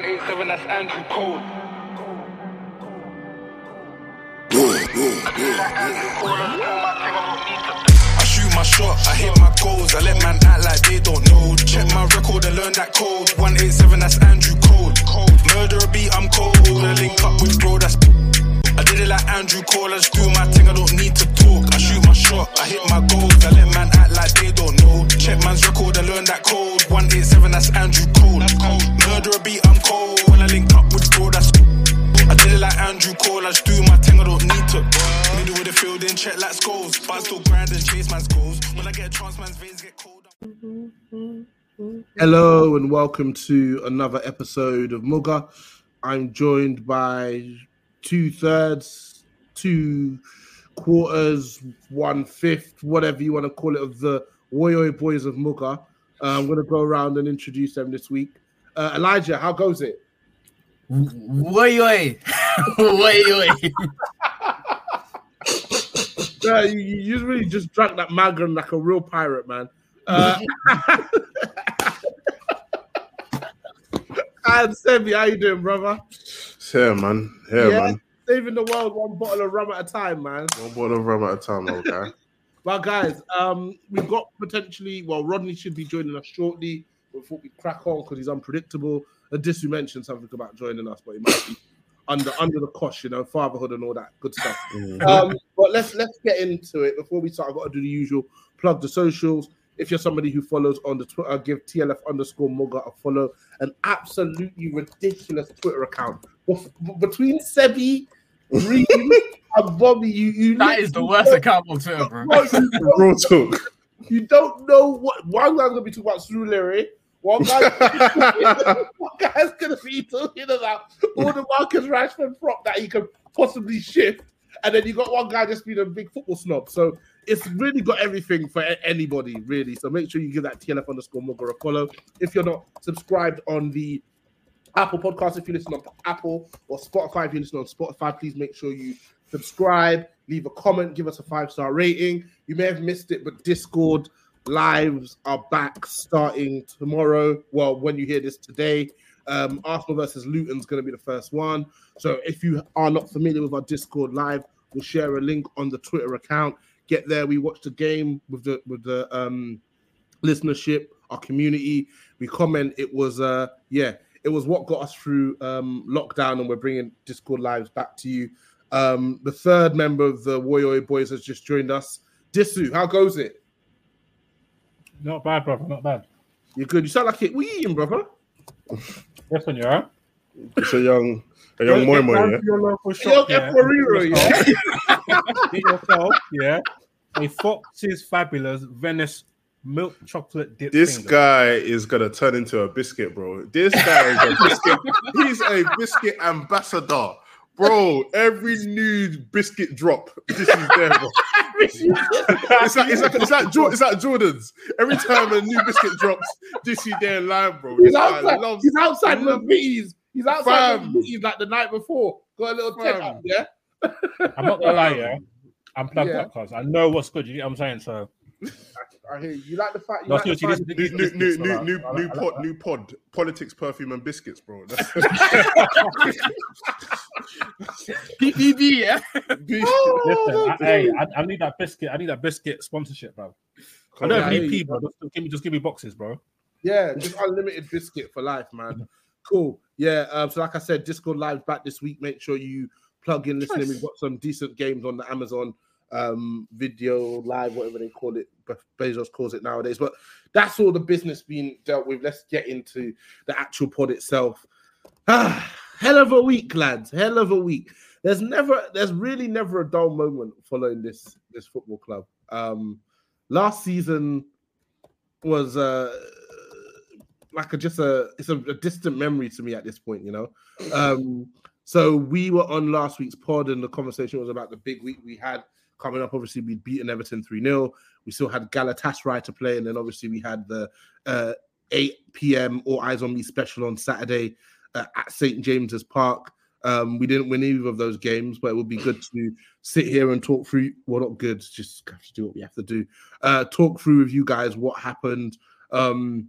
One eight seven, that's Andrew Cole. I shoot my shot, I hit my goals. I let man act like they don't know. Check my record and learn that code. 187, that's Andrew Cole. Murder a beat, I'm cold. I link up with bro, that's. I did it like Andrew Cole. I just do my thing, I don't need to talk. I shoot my shot, I hit my goals. I let man act like they don't know. Check man's record and learn that code. 187, that's Andrew Cole. Murder a beat, I just do my thing, I don't need to. Middle the field, then check like. But I still grind and chase. When I get a chance, man's veins get cold. Hello and welcome to another episode of MUGA. I'm joined by two thirds, two quarters, one fifth, whatever you want to call it, of the Woyo Boys of MUGA. Uh, I'm going to go around and introduce them this week. Uh, Elijah, how goes it? Way, way, way, way. Yeah, you, you really just drank that Magnum like a real pirate, man. Uh, and Sebby, how you doing, brother? Here, man. Here, yeah, man. Saving the world one bottle of rum at a time, man. One bottle of rum at a time, okay. well, guys, um, we've got potentially. Well, Rodney should be joining us shortly. Before we crack on, because he's unpredictable. Adisu mentioned something about joining us, but he might be under under the cosh, you know, fatherhood and all that good stuff. Mm-hmm. Um, but let's let's get into it. Before we start, I've got to do the usual plug the socials. If you're somebody who follows on the Twitter, give TLF underscore MUGA a follow. An absolutely ridiculous Twitter account. Between Sebby, Reem, and Bobby, you, you that is the worst account on Twitter, bro. Real talk. You don't know what one guy's gonna be talking about Surulere. One guy, one guy's gonna be talking about all the Marcus Rashford prop that he could possibly shift, and then you got one guy just being a big football snob. So it's really got everything for anybody, really. So make sure you give that TLF underscore MUGA a follow. If you're not subscribed on the Apple podcast, if you listen on Apple or Spotify, if you listen on Spotify, please make sure you subscribe, leave a comment, give us a five star rating. You may have missed it, but Discord lives are back starting tomorrow. Well, when you hear this today, um, Arsenal versus Luton's going to be the first one. So if you are not familiar with our Discord live, we'll share a link on the Twitter account get there. We watch the game with the with the um, listenership, our community. We comment. It was uh yeah, it was what got us through um, lockdown, and we're bringing Discord lives back to you. Um, the third member of the Woyo Boys has just joined us. Disu, how goes it? Not bad, brother. Not bad. You're good. You sound like it. We eating, brother. Yes, when you're. It's a young, a young moi moi, yeah. Your local shop, young yeah. yeah. Get yourself, yeah a Fox's Fabulous Venice milk chocolate dip. This finger. guy is gonna turn into a biscuit, bro. This guy is a biscuit. He's a biscuit ambassador, bro. Every new biscuit drop, this is there, bro. Miss you. it's like it's like it's like, Jor- it's like Jordan's. Every time a new biscuit drops, this you there in line, bro. He's This outside. loves- He's outside he with loves- Vitties. He's outside Fam. with like the night before. Got a little tent Fam. up there. I'm not gonna lie, yeah. I'm plugged Yeah. up because I know what's good. You get what I'm saying? So I hear you. You like the fact. You No, like the seriously, fact this- New, new, new, biscuits, new, I new, like- new I like pod, new pod, politics, perfume, and biscuits, bro. That's PPB, yeah. Listen, I, hey, I, I need that biscuit. I need that biscuit sponsorship, bro. I don't have Yeah, any you- people. Just give me, just give me boxes, bro. Yeah, just unlimited biscuit for life, man. Cool. Yeah. Um, so, like I said, Discord Live's back this week. Make sure you plug in listening. We've got some decent games on the Amazon um, video live, whatever they call it. Be- Bezos calls it nowadays. But that's all the business being dealt with. Let's get into the actual pod itself. Ah, hell of a week, lads. Hell of a week. There's never, there's really never a dull moment following this this football club. Um, last season was uh like a just a it's a, a distant memory to me at this point, you know. Um, so we were on last week's pod, and the conversation was about the big week we had coming up. Obviously, we'd beaten Everton 3 0. We still had Galatasaray to play, and then obviously we had the uh, 8 p.m. All Eyes on Me special on Saturday uh, at St. James's Park. Um, we didn't win either of those games, but it would be good to sit here and talk through. Well, not good, just have to do what we have to do. Uh, talk through with you guys what happened. Um,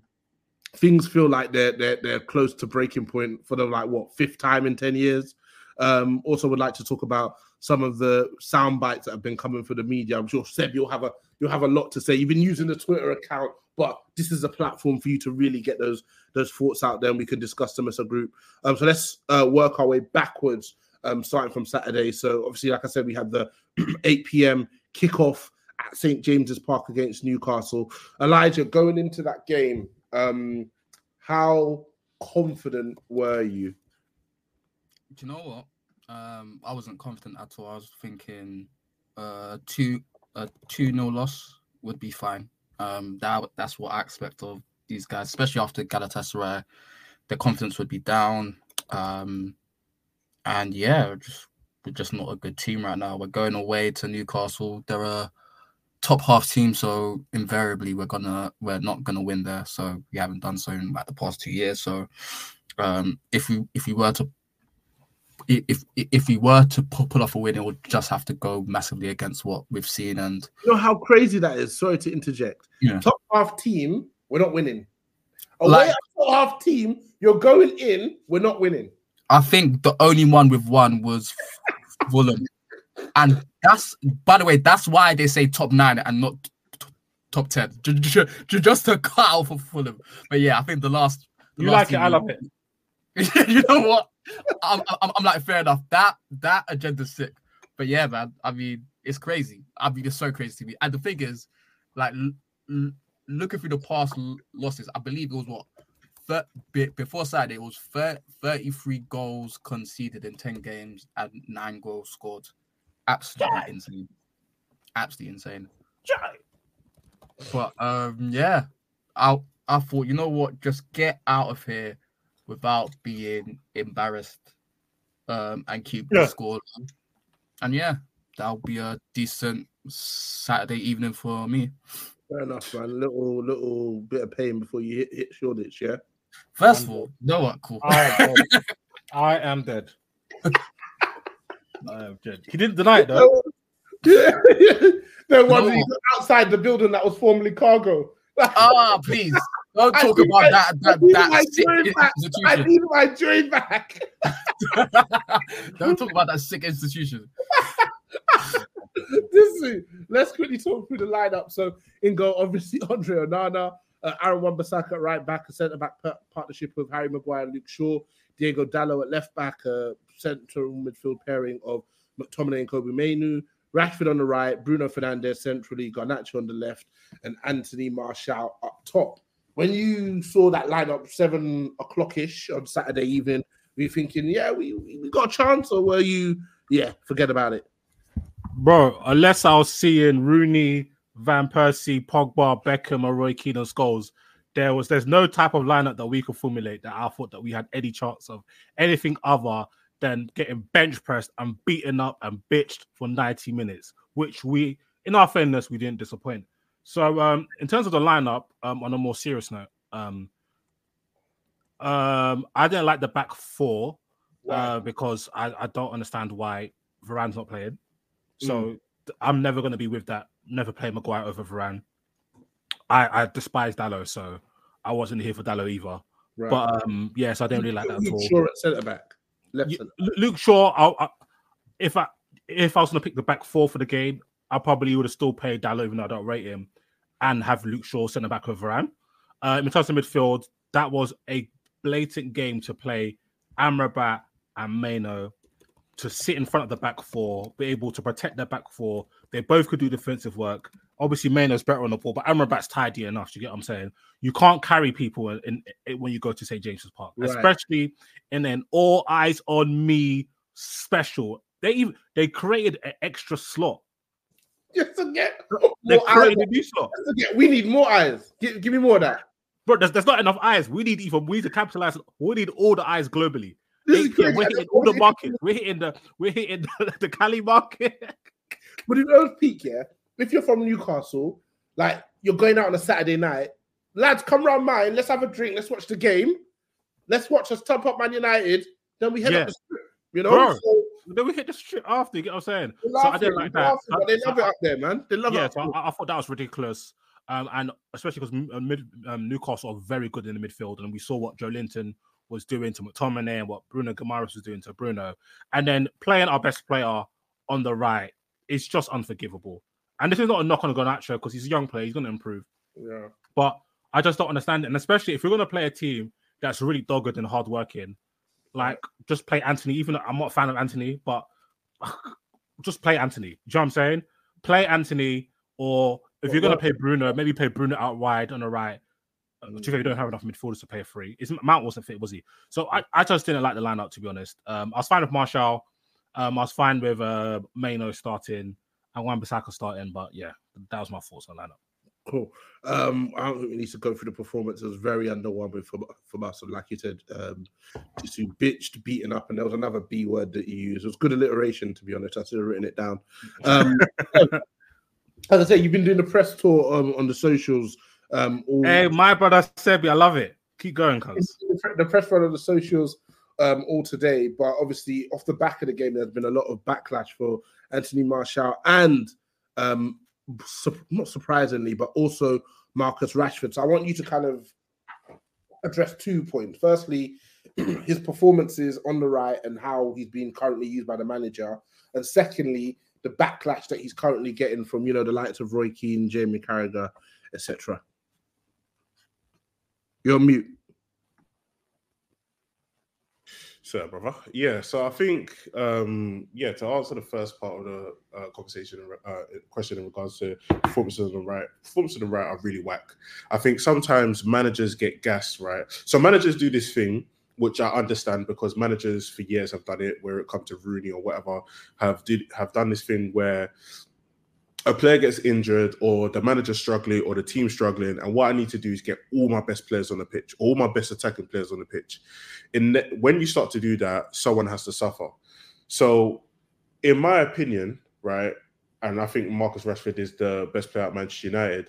things feel like they're they're they're close to breaking point for the like what fifth time in ten years. Um, also, would like to talk about some of the sound bites that have been coming for the media. I'm sure Seb, you'll have a you'll have a lot to say. You've been using the Twitter account, but this is a platform for you to really get those those thoughts out there, and we can discuss them as a group. Um, so let's uh, work our way backwards, um, starting from Saturday. So obviously, like I said, we had the 8 p.m. kickoff at St James's Park against Newcastle. Elijah, going into that game, um, how confident were you? Do you know what? Um, I wasn't confident at all. I was thinking uh two a two nil loss would be fine. Um, that that's what I expect of these guys, especially after Galatasaray. Their confidence would be down. Um, and yeah, just we're just not a good team right now. We're going away to Newcastle. They're a top half team, so invariably we're gonna we're not gonna win there. So we haven't done so in like the past two years. So um, if we if we were to if if we were to pull off a win, it would just have to go massively against what we've seen. And You know how crazy that is. Sorry to interject. Yeah. Top half team, we're not winning. Away Like- top half team, you're going in, we're not winning. I think the only one we've won was Fulham, and that's by the way, that's why they say top nine and not t- top ten, Ju- ju- ju- just to cut out for Fulham. But yeah, I think the last. the You last like it? I love it. you know what? I'm, I'm, I'm like, fair enough. That that agenda's sick. But yeah, man. I mean, it's crazy. I mean, it's so crazy to me. And the thing is, like, l- l- looking through the past l- losses, I believe it was what thir- be- before Saturday, it was thir- 33 goals conceded in 10 games and nine goals scored. Absolutely insane. Absolutely insane. But um, yeah, I I thought, you know what, just get out of here without being embarrassed, um, and keep Yeah. the score. low. And yeah, that'll be a decent Saturday evening for me. Fair enough, man. Little little bit of pain before you hit, hit Shoreditch, yeah? First of all, you know what, cool. I am dead. I am dead. I am dead. He didn't deny it though. Yeah. there was No. outside the building that was formerly cargo. Ah, please don't talk about that I that, need that my sick back. I need my joint back. don't talk about that sick institution. this is, let's quickly talk through the lineup. So, in goal, obviously, Andre Onana, uh, Aaron Wan-Bissaka at right back, a centre back par- partnership with Harry Maguire and Luke Shaw, Diego Dalot at left back, a central midfield pairing of McTominay and Kobbie Mainoo, Rashford on the right, Bruno Fernandes centrally, Garnacho on the left, and Anthony Martial up top. When you saw that lineup seven o'clock ish on Saturday evening, were you thinking, yeah, we, we got a chance, or were you, yeah, forget about it? Bro, unless I was seeing Rooney, Van Persie, Pogba, Beckham, or Roy Keane goals, there was there's no type of lineup that we could formulate that I thought that we had any chance of anything other than getting bench pressed and beaten up and bitched for 90 minutes, which we in our fairness, we didn't disappoint. So um, in terms of the lineup, um, on a more serious note, um, um, I didn't like the back four uh, because I, I don't understand why Varane's not playing. So Mm. I'm never going to be with that. Never play Maguire over Varane. I, I despise Dalot, so I wasn't here for Dalot either. Right. But um, yes, I didn't really like that at Luke all. Shaw at centre back. Left centre. Lu- Luke Shaw, I, I, if I if I was going to pick the back four for the game, I probably would have still paid Dalot, even though I don't rate him, and have Luke Shaw centre back with Varane. Uh, in terms of midfield, that was a blatant game to play Amrabat and Mainoo to sit in front of the back four, be able to protect their back four. They both could do defensive work. Obviously, Mainoo's better on the ball, but Amrabat's tidy enough. You get what I'm saying? You can't carry people in, in- in- when you go to St James's Park, Right. especially in an all eyes on me special. They even they created an extra slot. Just to get They more eyes. created a new slot. Just to get- we need more eyes. Give, give me more of that. Bro, there's, there's not enough eyes. We need even we need to capitalize. We need all the eyes globally. This is crazy. we're hitting all the markets. We're hitting the we're hitting the, the Cali market. But if those peak, yeah, if you're from Newcastle, like you're going out on a Saturday night, lads, come round mine. Let's have a drink. Let's watch the game. Let's watch us top up Man United. Then we head Yeah. up the strip. You know, Bro, so then we hit the strip after. You get what I'm saying? So I didn't like that. laughing, they love it up there, man. They love yeah, it. so I, I thought that was ridiculous. Um, and especially because um, mid, um, Newcastle are very good in the midfield, and we saw what Joelinton was doing to McTominay and what Bruno Guimarães was doing to Bruno, and then playing our best player on the right is just unforgivable. And this is not a knock on Garnacho because he's a young player; he's going to improve. yeah. But I just don't understand it, and especially if you're going to play a team that's really dogged and hardworking, like just play Antony. Even though I'm not a fan of Antony, but just play Antony. Do you know what I'm saying? Play Antony, or if you're going to play Bruno, maybe play Bruno out wide on the right. Fair, you don't have enough midfielders to pay free. His Mount wasn't fit, was he? So I, I just didn't like the lineup to be honest. Um, I was fine with Martial. Um, I was fine with uh, Mainoo starting and Wan Bissaka starting, but yeah, that was my thoughts on lineup. Cool. Um, I don't think we need to go through the performance. It was very underwhelming from from us. And like you said, um, just who bitched, beaten up, and there was another B word that you used. It was good alliteration, to be honest. I should have written it down. Um, as I say, you've been doing the press tour um, on the socials. Um, all, Hey, my brother Sebby, I love it. Keep going, cuz. the the press run on the socials um, all today, but obviously off the back of the game, there's been a lot of backlash for Anthony Martial and um, not surprisingly, but also Marcus Rashford. So I want you to kind of address two points. Firstly, his performances on the right and how he's being currently used by the manager, and secondly, the backlash that he's currently getting from you know the likes of Roy Keane, Jamie Carragher, etc. You're mute. So, brother, yeah. So I think, um, yeah, to answer the first part of the uh, conversation, uh, question in regards to performances on the right, performances on the right are really whack. I think sometimes managers get gassed, right? So managers do this thing, which I understand because managers for years have done it. Where it comes to Rooney or whatever, have did have done this thing where a player gets injured or the manager's struggling or the team's struggling and what i need to do is get all my best players on the pitch all my best attacking players on the pitch. When you start to do that someone has to suffer. So in my opinion right and i think marcus rashford is the best player at manchester united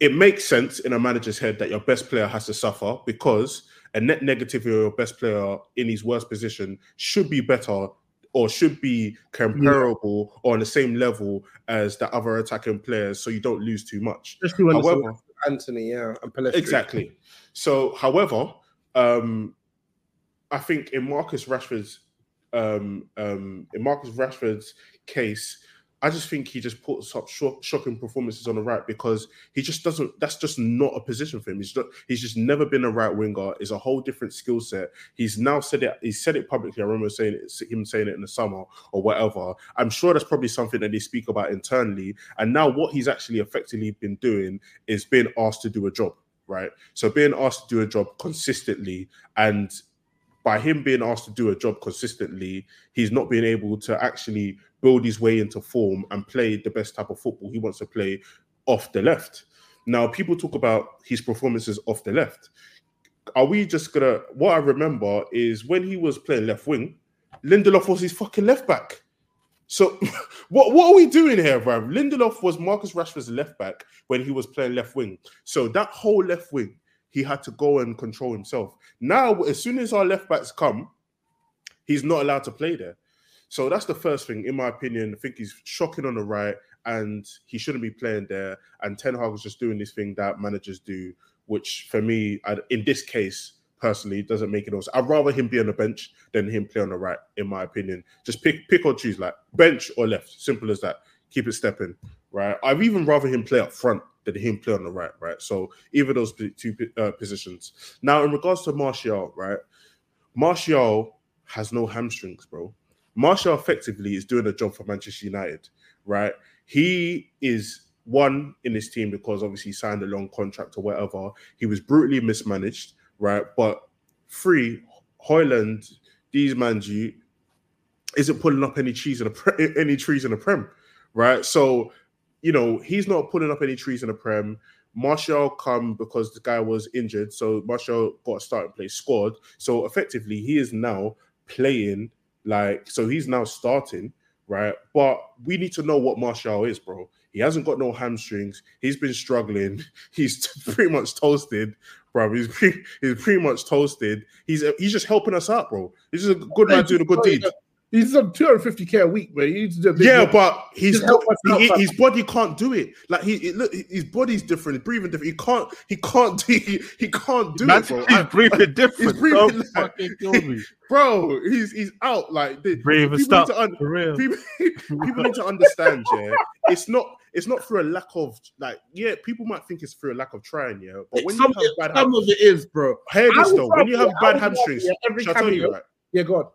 it makes sense in a manager's head that your best player has to suffer because a net negative of your best player in his worst position should be better or should be comparable or on the same level as the other attacking players so you don't lose too much. Especially when However, Antony, yeah, and Pellistri. Exactly. So, however, um, I think in Marcus Rashford's um, um, in Marcus Rashford's case, I just think he just puts up shock, shocking performances on the right because he just doesn't. That's just not a position for him. He's not, he's just never been a right winger. It's a whole different skill set. He's now said it. He said it publicly. I remember saying it, him saying it in the summer or whatever. I'm sure that's probably something that they speak about internally. And now what he's actually effectively been doing is being asked to do a job, right? So being asked to do a job consistently and by him being asked to do a job consistently, he's not being able to actually build his way into form and play the best type of football he wants to play off the left. Now, people talk about his performances off the left. Are we just gonna? What I remember is when he was playing left wing, Lindelof was his fucking left back. So what what are we doing here, bro? Lindelof was Marcus Rashford's left back when he was playing left wing. So that whole left wing, he had to go and control himself. Now, as soon as our left backs come, he's not allowed to play there. So that's the first thing, in my opinion. I think he's shocking on the right, and he shouldn't be playing there. And Ten Hag was just doing this thing that managers do, which for me, in this case, personally, doesn't make it. Also, I'd rather him be on the bench than him play on the right, in my opinion. Just pick, pick or choose, like bench or left. Simple as that. Keep it stepping, right? I'd even rather him play up front than him play on the right, right? So either those two uh, positions. Now, in regards to Martial, right? Martial has no hamstrings, bro. Martial effectively is doing a job for Manchester United, right? He is one in his team because obviously he signed a long contract or whatever. He was brutally mismanaged, right? But three, Højlund, these man, isn't pulling up any trees in a pre- any trees in the prem, right? So, you know, he's not pulling up any trees in the prem. Martial come because the guy was injured, so Martial got a starting place, scored. So effectively, he is now playing like so. He's now starting, right? But we need to know what Martial is, bro. He hasn't got no hamstrings. He's been struggling. He's pretty much toasted, bro. He's pretty, he's pretty much toasted. He's he's just helping us out, bro. He's just a good man doing a good deed. He's on 250k a week, man. He needs to do a big Yeah, work. but his Just help us out, he- his body can't do it. Like he, it, look, his body's different. His breathing different. He can't. He can't do. He, he can't do Man, it, bro. he's I- breathing different. He's breathing Don't like- fucking kill me. bro. He's he's out. Like the, Breathing people stuck, need to un- for real. People, people need to understand. Yeah, it's not. It's not through a lack of like. Yeah, people might think it's through a lack of trying. Yeah, but when you some, have bad some of it is, bro. Hear I this though. When you have bad hamstrings, yeah, every shall I tell you, cameo- right? Yeah, go on.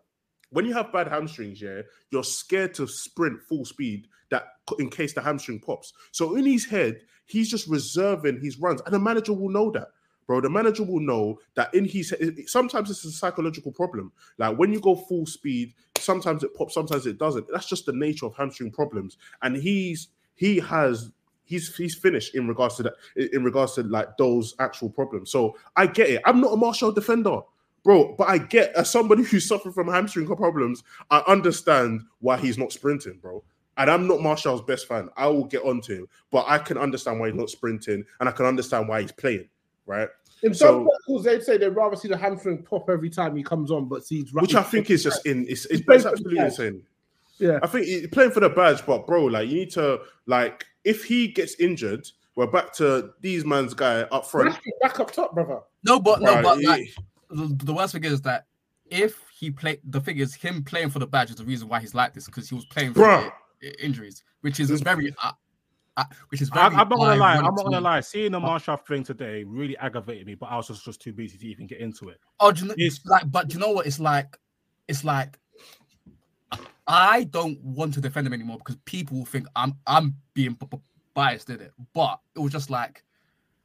When you have bad hamstrings, yeah, you're scared to sprint full speed that in case the hamstring pops. So in his head, he's just reserving his runs, and the manager will know that, bro. The manager will know that in his head, sometimes it's a psychological problem. Like when you go full speed, sometimes it pops, sometimes it doesn't. That's just the nature of hamstring problems, and he's he has. He's, he's finished in regards to that in regards to like those actual problems. So I get it. I'm not a Martial defender bro. But I get as somebody who's suffering from hamstring problems, I understand why he's not sprinting, bro. And I'm not Martial's best fan. I will get onto him, but I can understand why he's not sprinting, and I can understand why he's playing, right? In So- some circles, they'd say they'd rather see the hamstring pop every time he comes on, but see, which I think is just in it's, it's, it's absolutely insane. Yeah, I think he- playing for the badge, but bro, like you need to like if he gets injured, we're back to these man's guy up front. Back up top, brother. No, but no, but he- like the, the worst thing is that if he played, the thing is him playing for the badge is the reason why he's like this because he was playing for Bruh. injuries, which is very, uh, uh, which is very. I, I'm not gonna lie. I'm not gonna lie. Seeing the Martial thing today really aggravated me, but I was just, just too busy to even get into it. Oh, do you know, it's like, but do you know what? It's like, it's like, I don't want to defend him anymore because people will think I'm I'm being b- b- biased in it. But it was just like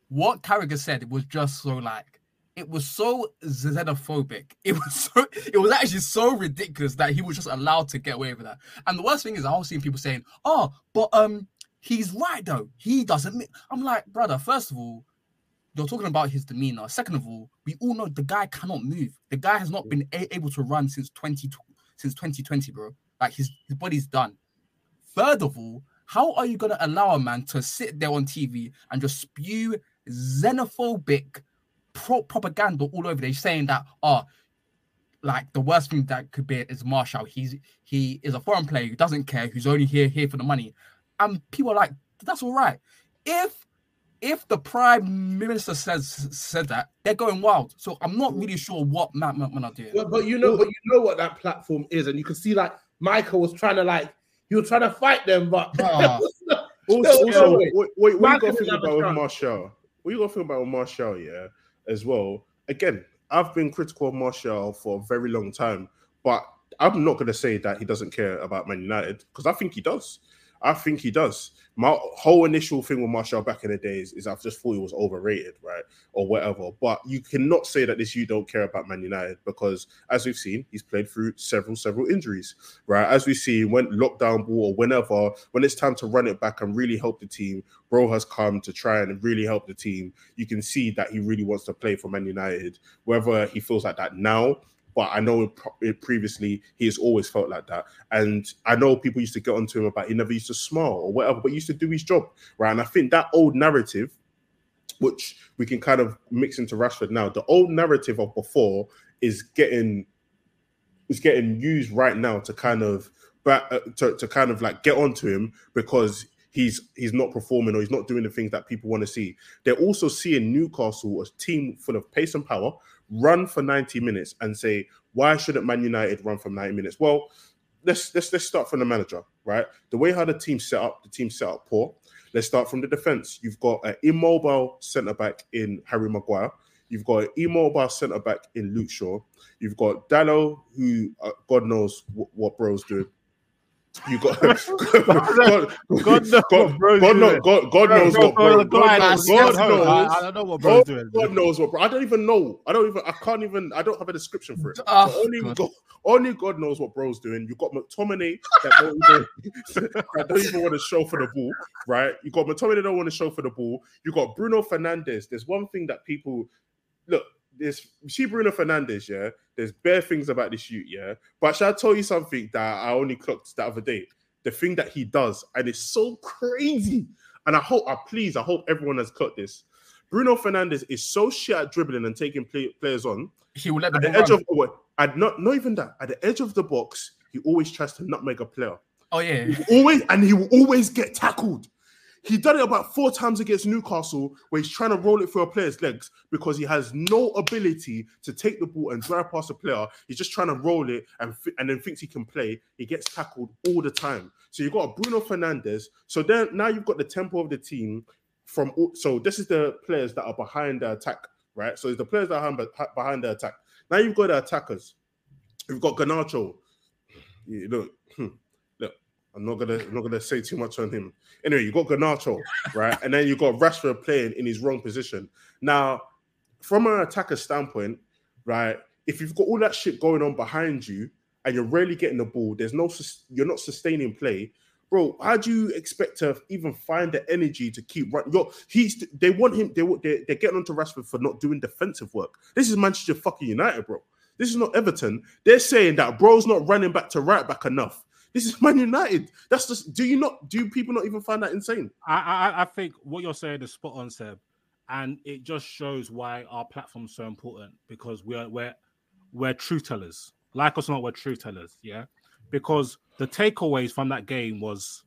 what Carragher said. It was just so like it was so xenophobic. It was so it was actually so ridiculous that he was just allowed to get away with that. And the worst thing is, I was seeing people saying, "Oh, but um, he's right though. He doesn't." mi-" I'm like, brother. First of all, you're talking about his demeanor. Second of all, we all know the guy cannot move. The guy has not been a- able to run since 20 since 2020, bro. Like his, his body's done. Third of all, how are you gonna allow a man to sit there on TV and just spew xenophobic pro- propaganda all over there, saying that oh, like the worst thing that could be is Martial. He's he is a foreign player who doesn't care, who's only here here for the money. And people are like, that's all right. If if the prime minister says said that, they're going wild. So I'm not really sure what Matt man are doing. But, but you know, but you know what that platform is, and you can see like Michael was trying to like he was trying to fight them, but Ah. Also, No, also no, wait, wait, what you Malcolm got to is think about with. Martial? What you got to think about with Martial, yeah, as well. Again, I've been critical of Martial for a very long time, but I'm not going to say that he doesn't care about Man United because I think he does. I think he does. My whole initial thing with Martial back in the days is I just thought he was overrated, right, or whatever. But you cannot say that this you don't care about Man United because, as we've seen, he's played through several, several injuries, right? As we see, when lockdown ball or whenever, when it's time to run it back and really help the team, Bro has come to try and really help the team. You can see that he really wants to play for Man United, whether he feels like that now but I know previously he has always felt like that. And I know people used to get onto him about he never used to smile or whatever, but he used to do his job, right? And I think that old narrative, which we can kind of mix into Rashford now, the old narrative of before is getting is getting used right now to kind of but uh, to, to kind of like get onto him because he's he's not performing or he's not doing the things that people want to see. They're also seeing Newcastle, a team full of pace and power, run for 90 minutes and say, why shouldn't Man United run for 90 minutes? Well, let's let's let's start from the manager, right? The way how the team set up, the team set up poor. Let's start from the defense. You've got an immobile centre back in Harry Maguire. You've got an immobile centre back in Luke Shaw. You've got Dalot, who uh, God knows what, what bro's doing. You got God, God, knows, God, God, knows, God, God knows what bro. God knows. God knows. I, don't know what bro's doing. God knows what bro. I don't even know. I don't even. I can't even. I don't have a description for it. Oh, only God. only God knows what bro's doing. You got McTominay that don't even, that don't even want to show for the ball, right? You got McTominay that don't want to show for the ball. You got Bruno Fernandes. There's one thing that people look there's see Bruno Fernandes, yeah. There's bare things about this shoot, yeah. But shall I tell you something that I only clocked that other day? The thing that he does, and it's so crazy. And I hope, I please, I hope everyone has caught this. Bruno Fernandes is so shit at dribbling and taking play, players on. He will let at the edge run. of at not not even that at the edge of the box. He always tries to nutmeg a player. Oh yeah, always, and he will always get tackled. He done it about four times against Newcastle, where he's trying to roll it through a player's legs because he has no ability to take the ball and drive past a player. He's just trying to roll it and and then thinks he can play. He gets tackled all the time. So you've got Bruno Fernandes. So then now you've got the tempo of the team from. So this is the players that are behind the attack, right? So it's the players that are behind the attack. Now you've got the attackers. You've got Garnacho. You look, hmm. I'm not gonna I'm not gonna say too much on him. Anyway, you got Garnacho, right? and then you got Rashford playing in his wrong position. Now, from an attacker standpoint, right? If you've got all that shit going on behind you and you're rarely getting the ball, there's no you're not sustaining play, bro. How do you expect to even find the energy to keep running? He's they want him. They they're, they're getting onto Rashford for not doing defensive work. This is Manchester fucking United, bro. This is not Everton. They're saying that bro's not running back to right back enough. This is Man United. That's just. Do you not? Do people not even find that insane? I I, I think what you're saying is spot on, Seb, and it just shows why our platform is so important because we're we're we're truth tellers. Like us or not, we're truth tellers. Yeah, because the takeaways from that game was.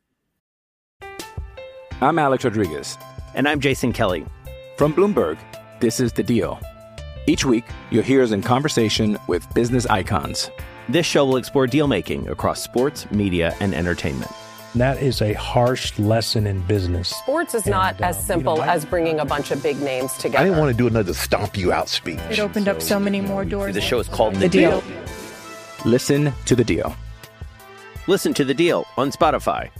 I'm Alex Rodriguez, and I'm Jason Kelly from Bloomberg. This is the Deal. Each week, you'll hear us in conversation with business icons. This show will explore deal making across sports, media, and entertainment. That is a harsh lesson in business. Sports is and, not uh, as simple you know, I, as bringing a bunch of big names together. I didn't want to do another stomp you out speech. It opened so, up so many more doors. The show is called The, the deal. deal. Listen to the deal. Listen to the deal on Spotify.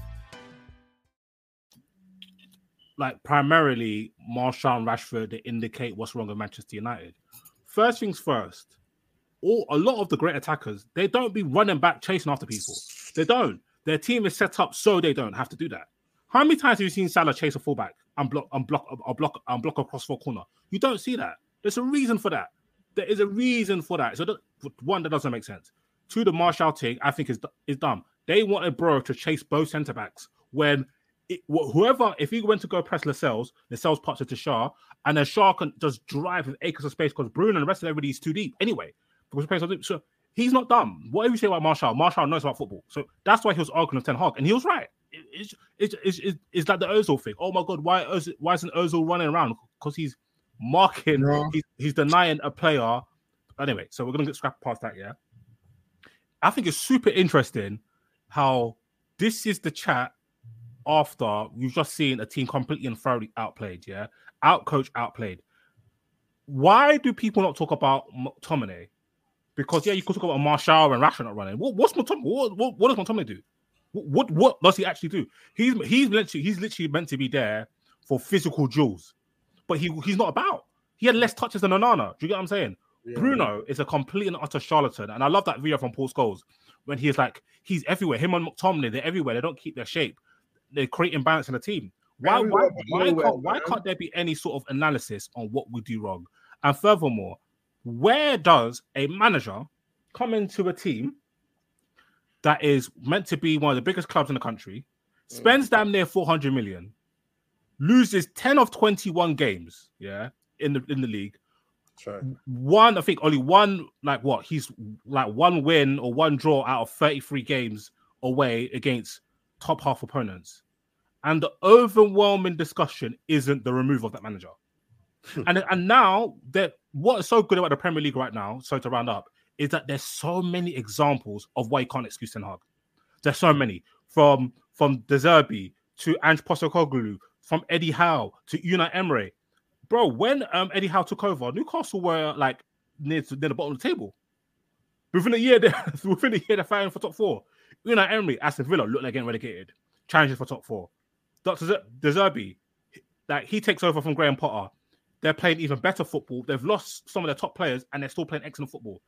Like primarily, Martial and Rashford they indicate what's wrong with Manchester United. First things first, all a lot of the great attackers, they don't be running back chasing after people. They don't. Their team is set up so they don't have to do that. How many times have you seen Salah chase a fullback and block and block a block and block across four corner? You don't see that. There's a reason for that. There is a reason for that. So one, that doesn't make sense. Two, the Martial thing I think is is dumb. They wanted Bro to chase both centre backs when it, whoever, if he went to go press Lascelles, Lascelles pops it to Schär, and then Schär can just drive with acres of space because Bruno and the rest of everybody is too deep anyway. So he's not dumb. Whatever you say about Martial, Martial knows about football. So that's why he was arguing with Ten Hag, and he was right. It's it's it's, it's, it's like the Ozil thing. Oh my god, why Ozil, why isn't Ozil running around? Because he's marking, no. he's, he's denying a player. Anyway, so we're gonna get scrapped past that. Yeah, I think it's super interesting how this is the chat after you've just seen a team completely and thoroughly outplayed. Yeah, outcoached, outplayed. Why do people not talk about McTominay? Because yeah, you could talk about Martial and Rashford not running. What, what's McTominay? What, what, what does McTominay do? What, what, what does he actually do? He's he's literally he's literally meant to be there for physical duels, but he he's not about. He had less touches than Onana. Do you get what I'm saying? Yeah. Bruno is a complete and utter charlatan, and I love that video from Paul Scholes when he's like he's everywhere. Him and McTominay, they're everywhere. They don't keep their shape. They're creating balance in the team. Why why, why, can't, why can't there be any sort of analysis on what we do wrong? And furthermore, where does a manager come into a team that is meant to be one of the biggest clubs in the country, spends damn near 400 million, loses 10 of 21 games, yeah, in the in the league. One, I think only one, like what? He's like one win or one draw out of 33 games away against top half opponents. And the overwhelming discussion isn't the removal of that manager. and and now that what is so good about the Premier League right now, so to round up, is that there's so many examples of why you can't excuse Ten Hag. There's so many from from De Zerbi to Ange Postecoglou, from Eddie Howe to Unai Emery. Bro, when um, Eddie Howe took over, Newcastle were like near to near the bottom of the table. Within a year, they, within a year, they're fighting for top four. Unai Emery, Aston Villa look like getting relegated, challenging for top four. Dr. De Zerbi, like he takes over from Graham Potter. They're playing even better football. They've lost some of their top players, and they're still playing excellent football.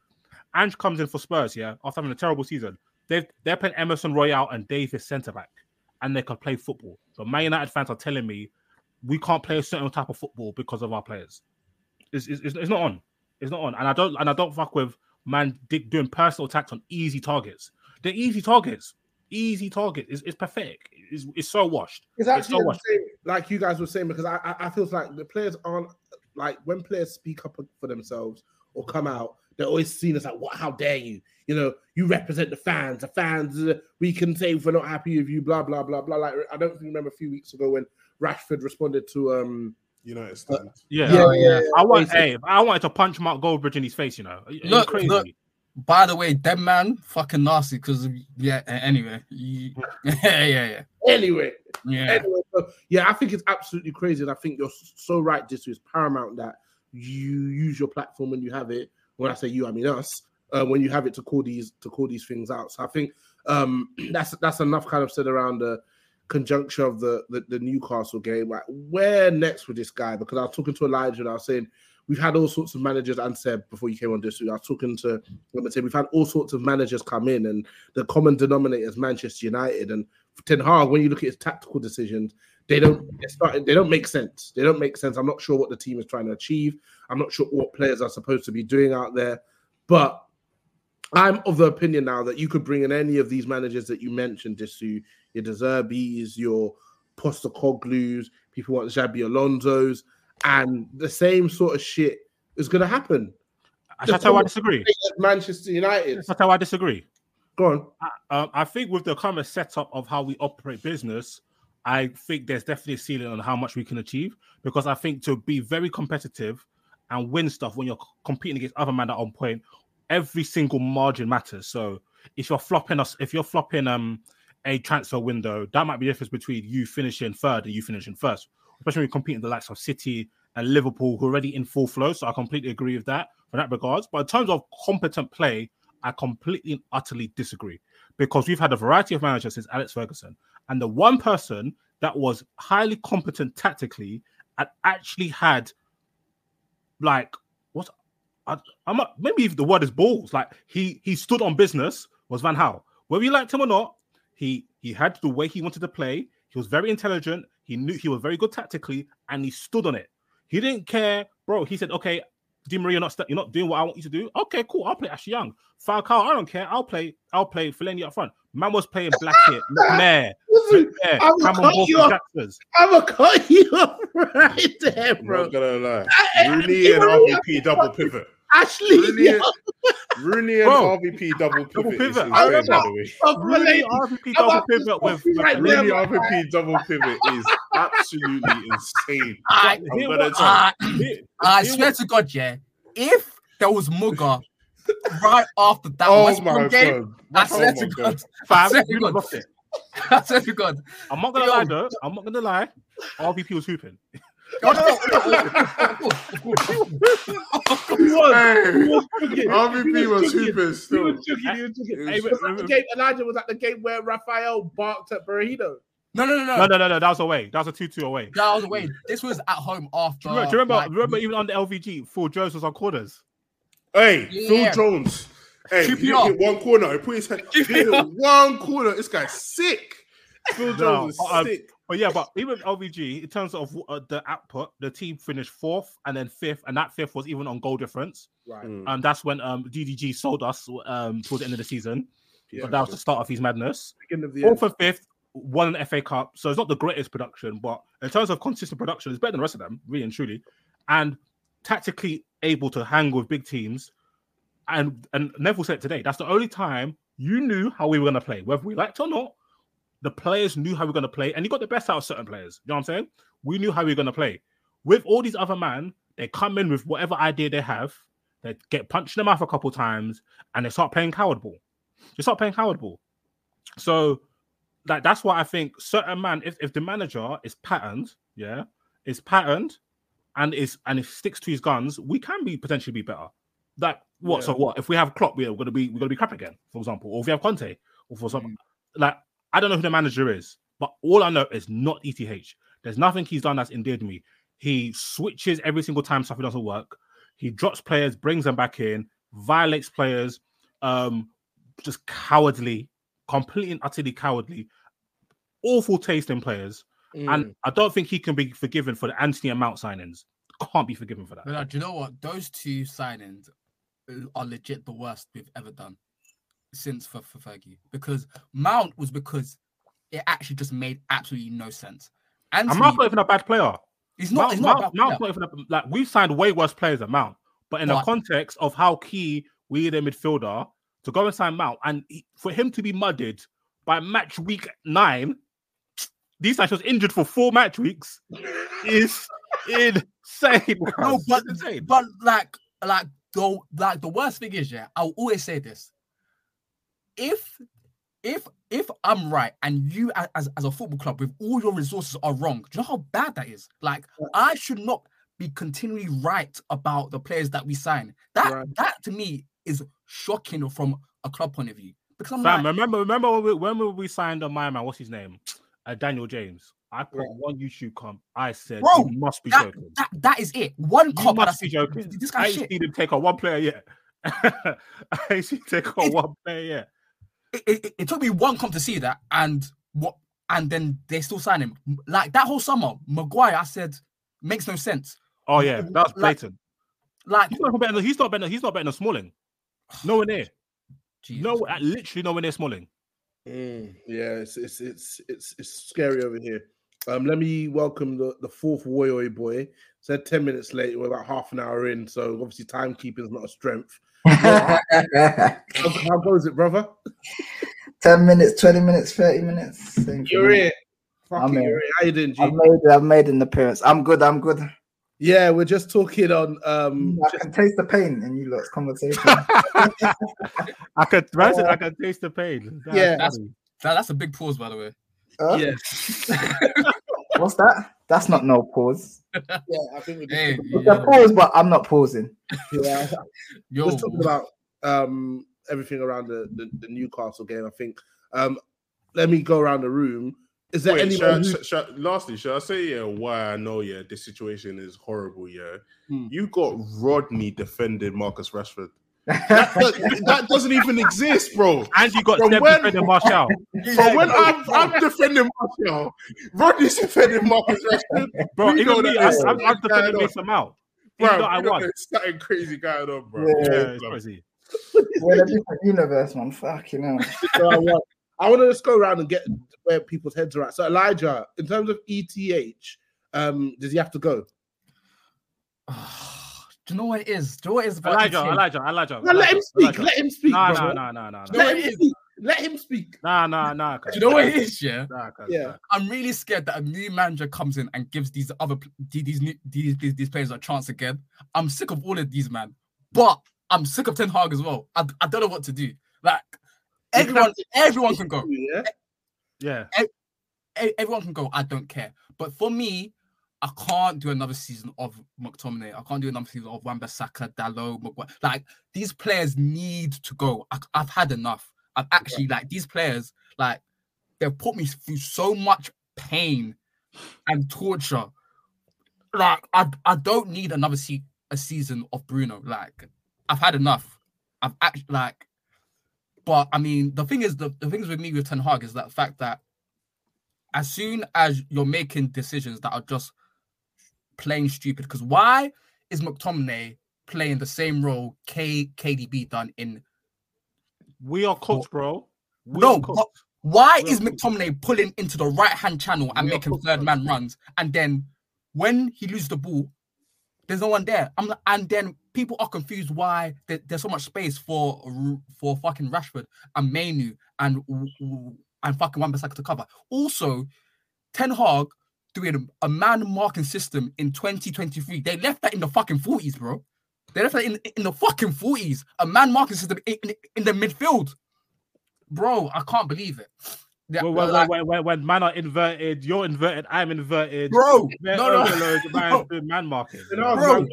Ange comes in for Spurs, yeah, after having a terrible season. They've they're playing Emerson Royal and Davies centre back, and they can play football. But Man United fans are telling me we can't play a certain type of football because of our players. It's, it's, it's not on. It's not on. And I don't and I don't fuck with man doing personal attacks on easy targets. They're easy targets. Easy targets. It's, it's pathetic. It's, it's so washed. It's actually so washed. same, like you guys were saying because I, I I feel like the players aren't like when players speak up for themselves or come out, they're always seen as like, "What? How dare you? You know, you represent the fans. The fans. Uh, we can say if we're not happy with you. Blah blah blah blah." Like I don't remember a few weeks ago when Rashford responded to um United stand. Yeah, Yeah, yeah, I want. basically. Hey, I wanted to punch Mark Goldbridge in his face. You know, Are Look, crazy. look. By the way, dead man fucking nasty. Because yeah. Anyway, yeah, yeah, yeah. Anyway, Yeah. Anyway, so, yeah, I think it's absolutely crazy, and I think you're so right. This is paramount that you use your platform when you have it. When I say you, I mean us. Uh, when you have it to call these to call these things out. So I think um, that's that's enough kind of said around the conjuncture of the, the the Newcastle game. Like, where next with this guy? Because I was talking to Elijah and I was saying we've had all sorts of managers and said before you came on this I was talking to say we've had all sorts of managers come in and the common denominator is Manchester United and Ten Hag, when you look at his tactical decisions, they don't they don't make sense. They don't make sense. I'm not sure what the team is trying to achieve. I'm not sure what players are supposed to be doing out there. But I'm of the opinion now that you could bring in any of these managers that you mentioned, Disu, your De Zerbis, your Postecoglou's, people want Xabi Alonso's, and the same sort of shit is going to happen. That's how I disagree. Manchester United. That's how I disagree. Go on. I, um, I think with the current setup of how we operate business, I think there's definitely a ceiling on how much we can achieve. Because I think to be very competitive and win stuff when you're competing against other men that are on point, every single margin matters. So if you're flopping us, if you're flopping um a transfer window, that might be the difference between you finishing third and you finishing first. Especially when competing the likes of City and Liverpool, who are already in full flow. So I completely agree with that for that regards. But in terms of competent play, I completely and utterly disagree because we've had a variety of managers since Alex Ferguson, and the one person that was highly competent tactically and actually had like what I, I'm not, maybe the word is balls. Like he he stood on business was Van Gaal. Whether you liked him or not, he he had the way he wanted to play. He was very intelligent. He knew he was very good tactically, and he stood on it. He didn't care, bro. He said, "Okay, Di Maria, you're not st- you're not doing what I want you to do. Okay, cool. I'll play Ashley Young. Falcao, I don't care. I'll play. I'll play Fellaini up front. Man was playing Blackett, McNair, Listen, McNair, I will Cameron cut Wolf, you off. Jacksons. I'm gonna cut you off right there, I'm bro. not gonna lie. Rooney and RVP double pivot. Ashley, Rooney and, Rooney and Bro. RVP double pivot. Double is pivot. insane, I by remember. the way. Oh, Rooney, Fellaini. RVP I'm double pivot with, with right Rooney my RVP double pivot is absolutely insane. I, I'm Here gonna what- I, Here- I here swear what- to God, yeah. If there was MUGA right after that Oh West Brom game, god! I Oh swear my to God. God, I swear to God. I swear to God. I'm not gonna Yo. lie though. I'm not gonna lie. RVP was hooping. No, no, no, was. Hey, He. RVP He was joking. hooping He still. was joking. He was joking. It Hey, was- was the game? Elijah was at the game where Raphael barked at Burrito. no, no, no, No, no. no, no, no. That was away. That was a two-two away. That was away. This was at home after. Do you remember? Do you remember, like, remember even on the LVG, Phil Jones was on corners. Hey, Yeah. Phil Jones. Hey, he hit one corner. He put his head. He hit one corner. This guy's sick. Phil No, Jones is um, sick. But yeah, but even OVG, in terms of uh, the output, the team finished fourth and then fifth, and that fifth was even on goal difference. Right. And that's when um DDG sold us um towards the end of the season. Yeah, but that was the start of his madness. Beginning Fourth and fifth won an FA Cup, so it's not the greatest production, but in terms of consistent production, it's better than the rest of them, really and truly. And tactically able to hang with big teams. And and Neville said today, that's the only time you knew how we were going to play, whether we liked it or not. The players knew how we are going to play, and he got the best out of certain players. You know what I'm saying? We knew how we were going to play. With all these other men, they come in with whatever idea they have, they get punched in the mouth a couple times, and they start playing coward ball. They start playing coward ball. So like that's why I think certain man, if, if the manager is patterned, yeah, is patterned and is and if sticks to his guns, we can be potentially be better. Like what? So what? If we have Klopp, we're gonna be we're gonna be crap again, for example. Or if we have Conte, or for some mm. like I don't know who the manager is, but all I know is not ETH. There's nothing he's done that's endeared me. He switches every single time something doesn't work. He drops players, brings them back in, violates players, um, just cowardly, completely and utterly cowardly, awful taste in players. And I don't think he can be forgiven for the Antony and Mount signings. Can't be forgiven for that. But uh, do you know what? Those two signings are legit the worst we've ever done since for, for Fergie. Because Mount was because it actually just made absolutely no sense. And Antony, Mount's not even a bad player. He's not- Mount, he's not a Mount- bad Mount's not even a, like we've signed way worse players than Mount. But in the context of how key we need a midfielder to go and sign Mount, and he- for him to be mudded by match week nine, these guys was injured for four match weeks, is insane. No, but insane. but like like the like the worst thing is, yeah, I'll always say this. If if if I'm right and you as, as a football club with all your resources are wrong, do you know how bad that is? Like I should not be continually right about the players that we sign. That that to me is shocking from a club point of view. Because I'm Fam, like, remember, remember when we, when we signed on my man, what's his name? Uh, Daniel James. I put one YouTube comp. I said, bro, you must be that, joking. that, that is it. One You cop and I must be joking. This I guy's ain't shit. seen him take on one player yet. I seen take on one player yet. It, it, it took me one comp to see that, and what, and then they still sign him. Like that whole summer, Maguire, I said, makes no sense. Oh yeah, that's was Like- blatant. Like he's not better. Than, he's not better. He's not better than Smalling. Nowhere near. No, uh, literally nowhere near Smalling. Mm, yeah, it's, it's it's it's it's scary over here. Um, let me welcome the, the fourth Woyoy boy. Said 10 minutes late, we're about half an hour in, so obviously timekeeping is not a strength. How, how goes it, brother? 10 minutes, 20 minutes, 30 minutes. Same You're me. here. Fuck I'm it, here. you're here. How you doing, G? I've made, I've made an appearance. I'm good. I'm good. Yeah, we're just talking on um I can taste the pain in you lot's conversation. I could, man said I can taste the pain. That's Yeah. that's that, that's a big pause, by the way. Huh? Yeah. What's that? That's not no pause. yeah, I think we just Hey, It's a pause, but I'm not pausing. yeah. Yo, Just talking about um everything around the, the, the Newcastle game. I think um let me go around the room. Is there Wait, anyone should, who should, lastly, should I say yeah why I know yeah this situation is horrible? Yeah, Hmm. you got Rodney defending Marcus Rashford. That, that- that doesn't even exist, bro. And you got From Steph when- defending Martial. From when I'm, I'm defending Martial, Rodney's defending Marcus Rashford. Bro, you know even me, that I, is I'm, I'm defending going on. Mason Mount. Bro, Even I we know won. there's something crazy going on, bro. Yeah, Yeah, it's crazy. We're in a different universe, man. Fucking hell. So I want, I want to just go around and get where people's heads are at. So Elijah, in terms of ETH, um, does he have to go? do you know what it is? Do you know what it is? about Elijah, ETA? Elijah, Elijah. No, let him speak. Elijah. Let him speak. Nah, brother. nah, nah, nah, nah, Do you know Let him speak. Let him speak. nah, nah, nah. Do you know what it is? Yeah. Nah, Yeah. nah. I'm really scared that a new manager comes in and gives these other these these new, these, these these players a chance again. I'm sick of all of these man, but I'm sick of Ten Hag as well. I, I don't know what to do. Like everyone, everyone can go. Yeah. Yeah. E- Everyone can go. I don't care. But for me, I can't do another season of McTominay. I can't do another season of Wan-Bissaka, Dalot, Maguire. Like these players need to go. I, I've had enough. I've actually like these players. Like they've put me through so much pain and torture. Like I, I don't need another se- a season of Bruno. Like I've had enough. I've actually like, but I mean, the thing is, the, the things with me with Ten Hag is that fact that as soon as you're making decisions that are just plain stupid, because why is McTominay playing the same role K KDB done in? We are cooked, bro. We no, cooked. why We is McTominay pulling into the right hand channel and We making cooked, third man runs, and then when he loses the ball, there's no one there. I'm not- and then people are confused why there- there's so much space for for fucking Rashford and Mainoo and and fucking Wan-Bissaka to cover. Also, Ten Hag doing a man marking system in 2023. They left that in the fucking 40s, bro. They left that in, in the fucking 40s. A man marking system in, in, in the midfield. Bro, I can't believe it. Yeah, When, when, like- when, when, when man are inverted, you're inverted, I'm inverted. Bro, they're no, no. man, man marking. Ten Hag, Bro. man, got-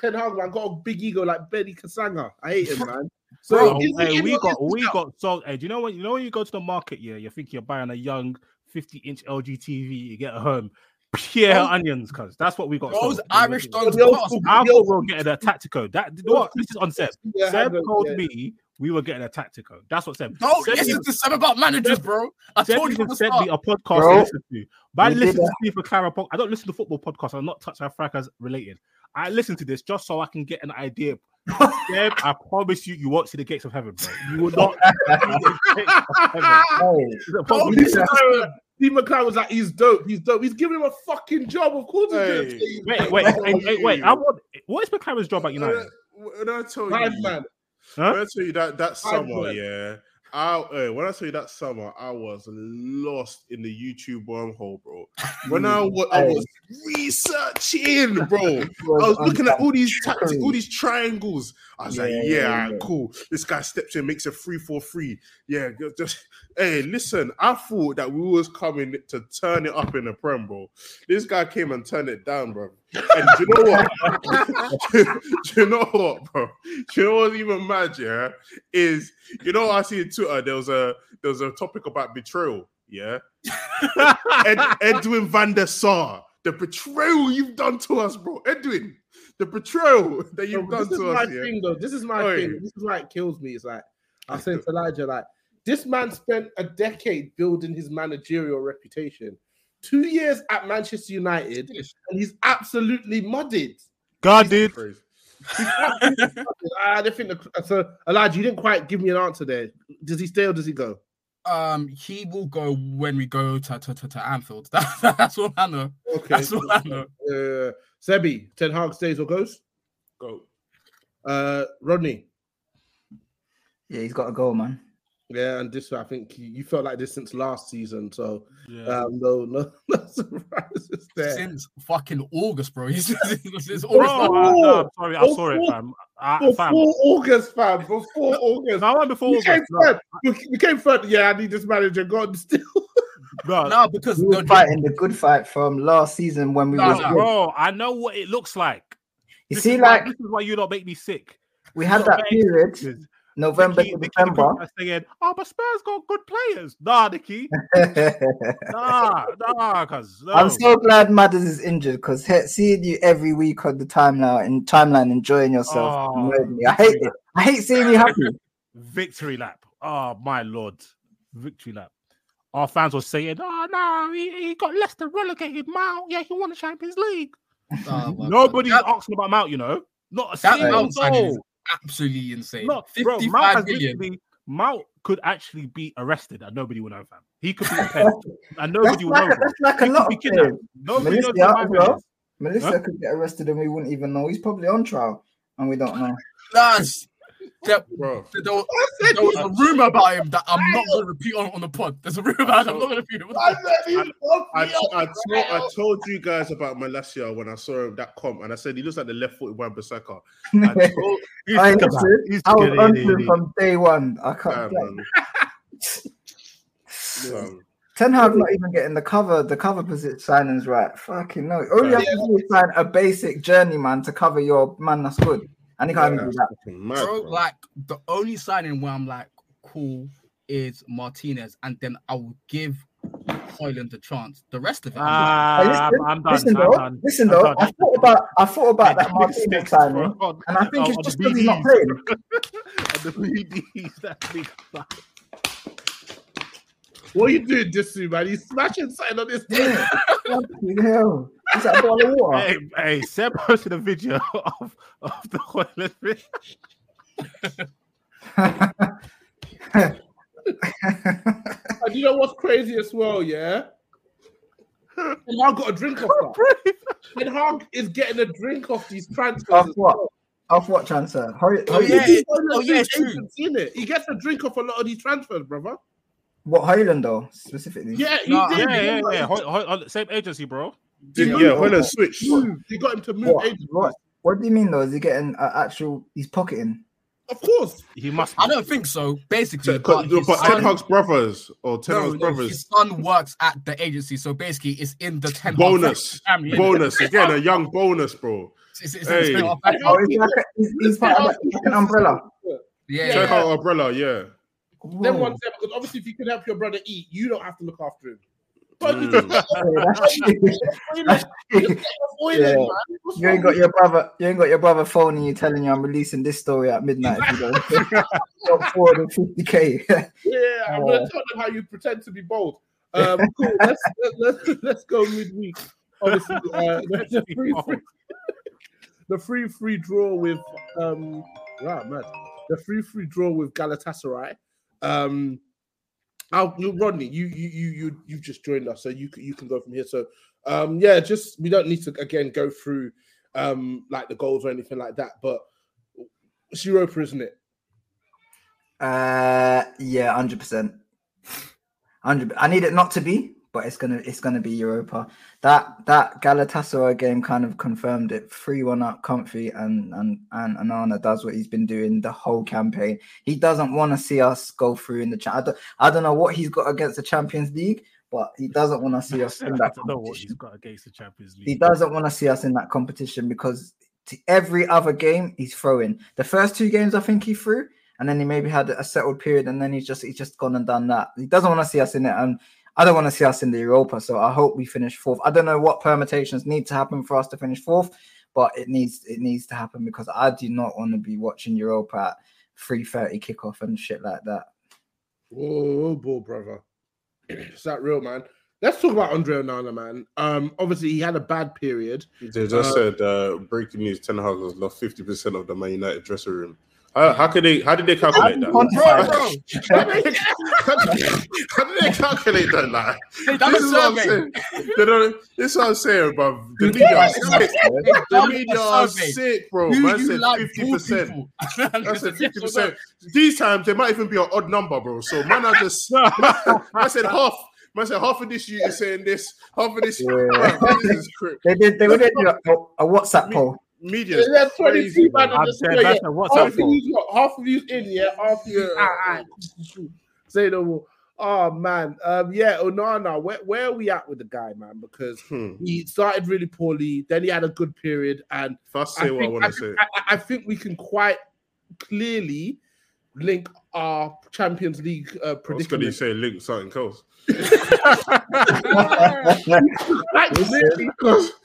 Ten Hag, man, got a big ego like Benny Kasanga. I hate him, man. Bro, hey, we got we got so hey, do you know when you know when you go to the market, yeah, you think you're buying a young 50 inch LG TV, you get at home, pure Oh. onions, cuz that's what we got. Those sold. Irish dons The old cost. school- I the old thought we were getting a tactical. That what this is on Seb. Yeah, Seb told yeah. me we were getting a tactico. That's what Seb. Don't Seb listen even- to Seb about managers, bro. I Seb told you even from the sent me a podcast Bro, to listen to. But I listen to that. Steve Clara podcast. I don't listen to football podcasts. I'm not touch our fracas related. I listen to this just so I can get an idea. Seb, I promise you, you won't see the gates of heaven, bro. You will not see the gates of heaven. Hey, It's a problem. this guy, Steve McClaren was like, he's dope, he's dope. He's giving him a fucking job. Of course, he's Hey. gonna say he's Wait, dope. wait, wait, wait, wait. I want. What is McClaren's job at United? When I tell Bad you, man. Huh? when I tell you that that summer, man. yeah, I uh, when I tell you that summer, I was lost in the YouTube wormhole, bro. When I was, I was researching, bro. I was looking at all these tactics, all these triangles. I was like, Yeah, yeah, yeah, yeah. cool. This guy steps in, makes a three four three. Yeah, just hey, listen. I thought that we was coming to turn it up in the prem, bro. This guy came and turned it down, bro. And do you know what? do you know what, bro? Do you know what's even mad? Yeah, is you know I see in Twitter there was a there was a topic about betrayal. Yeah, Ed, Edwin van der Sar, the betrayal you've done to us, bro. Edwin, the betrayal that you've No, done this is to my us. Yeah? thing, though. This is my Oi. thing. This is why it kills me. It's like I said to Elijah, like this man spent a decade building his managerial reputation. Two years at Manchester United, and he's absolutely mudded. God did. He's absolutely mudded. I don't think the, so. Elijah, you didn't quite give me an answer there. Does he stay or does he go? Um, he will go when we go to to, to, to Anfield. That, that's all I know. Okay, That's all I know. Uh, Sebby, Ten Hag stays or goes? Go. Uh, Rodney. yeah, he's got to go, man. Yeah, and this I think you, you felt like this since last season, so Yeah. um, no, no, no surprises there. Since fucking August, bro. He's, since Bro, August. I, no, I'm sorry, I saw it, fam. I, Before fam. August, fam. Before August. No, I went before We came No, third. We we came third. Yeah, I need this manager. God, still. no, No, because We were the, fighting the good fight from last season when we No, was no, good. bro, I know what it looks like. You This see, is why- like this is why you don't make me sick. we had that period, excuses. November Nicky- to Nicky December. Butt saying, "Oh, but Spurs got good players." Nah, Nicky. Nah, nah, cause no. I'm so glad Madders is injured because seeing you every week on the timeline and timeline enjoying yourself Oh, annoyed me. I hate it. I hate seeing you happy. victory lap. Oh my lord, victory lap. Our fans were saying, "Oh no, he, he got Leicester relegated. Mount, yeah, he won the Champions League." Oh, my God. Nobody's asking about Mount, you know. Not a that single Mount soul. Absolutely insane. No, bro, Mount 55 has million. Mount could actually be arrested and nobody would know, fam. He could be a pen and nobody would like, know. a, that's like He a lot of kidnapped. players. Nobody knows Malacia, who my as man well. is. Malacia Huh? could get arrested and we wouldn't even know. He's probably on trial and we don't know. That's that, Bro. there, was- there was a rumor about him that I'm not going to repeat on, on the pod. There's a rumor about him. I'm not going to repeat it. on the pod. I, t- I, told, I told you guys about Malacia when I saw him that comp, and I said he looks like the left-footed Wan Bissaka. I told He's I, good, He's I was good, on him from day one. I can't. man, like, man. Um, Ten Hag not even getting the cover, the cover position signings right. Fucking no. All you have to do is sign a basic journeyman to cover your man that's good, and he can't even do that. fucking mad, bro, bro. like the only signing where I'm like, cool, is Martinez, and then I will give Højlund a chance. The rest of it, I'm Hey, I'm, listen, ah, I'm done. listen I'm though, done. listen I'm though. done. I thought about, I thought about that Martinez sticks, signing, bro. and I think Oh, it's just the because he's not playing. And the BDs, that big. What are you doing, Disu, man? He's smashing something on this thing. Fucking hell. Is that a bottle of water? Hey, hey, Seb posted a video of, of the Højlund and you know what's crazy as well, yeah? And Hag got a drink off that. Ten Hag is getting a drink off these transfers. Off what? well. Off what transfer? Hoy- Oh, Hoy- yeah, yeah, oh, oh, yeah, yeah, it's true. it. He gets a drink off a lot of these transfers, brother. What Højlund though, specifically? Yeah, he No, did. yeah, yeah, He yeah. got- Hoy- Hoy- same agency, bro. He Yeah, got yeah, him Højlund to switched. move. He got him to move What? agents. What? What do you mean though? Is he getting uh, actual? He's pocketing. Of course. He must. I don't think so. Basically, But, but his but Ten son- Hag's brothers or Ten no, Hag's no, brothers. his son works at the agency, so basically, it's in the ten Bonus, family. bonus again, a young bonus, bro. It's, it's, Hey. Oh, he's, like a, he's, he's part of like an umbrella. yeah, Check yeah. out umbrella, yeah. Then Whoa. one because obviously, if you can help your brother eat, you don't have to look after him. But you Mm. just Yeah, that's true. That's true. Just get avoided, Yeah. man. What's You ain't got your brother. You ain't got your brother phoning you, telling you I'm releasing this story at midnight. If you don't four hundred fifty k. Yeah, I'm gonna tell them how you pretend to be bold. Um, cool. Let's let's let's go midweek. Obviously, uh, the, the free, free, the free free draw with um, wow, man, the free free draw with Galatasaray. Um, I'll, you, Rodney, you you you you you just joined us, so you you can go from here. So, um, yeah, just we don't need to again go through um like the goals or anything like that, but it's Europa, isn't it? Uh, yeah, hundred percent. Hundred. I need it not to be, but it's gonna it's gonna be Europa. That that Galatasaray game kind of confirmed it. Three one up, comfy, and and and Onana does what he's been doing the whole campaign. He doesn't want to see us go through in the chat. I don't, I don't know what he's got against the Champions League, but he doesn't want to see us in I that don't know what he's got against the Champions League. He doesn't want to see us in that competition because to every other game he's throwing. The first two games I think he threw, and then he maybe had a settled period, and then he's just he's just gone and done that. He doesn't want to see us in it, and I don't want to see us in the Europa. So I hope we finish fourth. I don't know what permutations need to happen for us to finish fourth, but it needs it needs to happen because I do not want to be watching Europa at three thirty kickoff and shit like that. Oh, boy, brother. Is that real, man? Let's talk about Andre Onana, man. Um, obviously he had a bad period. They just Uh, said uh, breaking news: Ten Hag has lost fifty percent of the Man United dressing room. How, how could they? How did they calculate that? Quantify. how, did, how did they calculate that? Like, They this is what I'm saying. They don't, this is what I'm saying, bro. The media are sick. The media are sick, bro. Do Man said fifty poor percent. people? I said fifty percent. These times there might even be an odd number, bro. So man, I just I said half. Man said half of this you is saying this, half of this. Yeah. Bro, this is They did they would do a, a WhatsApp poll. Media. is There's crazy, 22 man bro. on the square. that's yeah. Half of poll. half of these in, yeah. Half of these, Yeah. ah, ah. Say no more. Oh man, um, yeah, Onana, where where are we at with the guy, man? Because Hmm. he started really poorly, then he had a good period, and If I say what I think, want to say, I, I think we can quite clearly link our Champions League uh, I was going to say link something else. Like, really,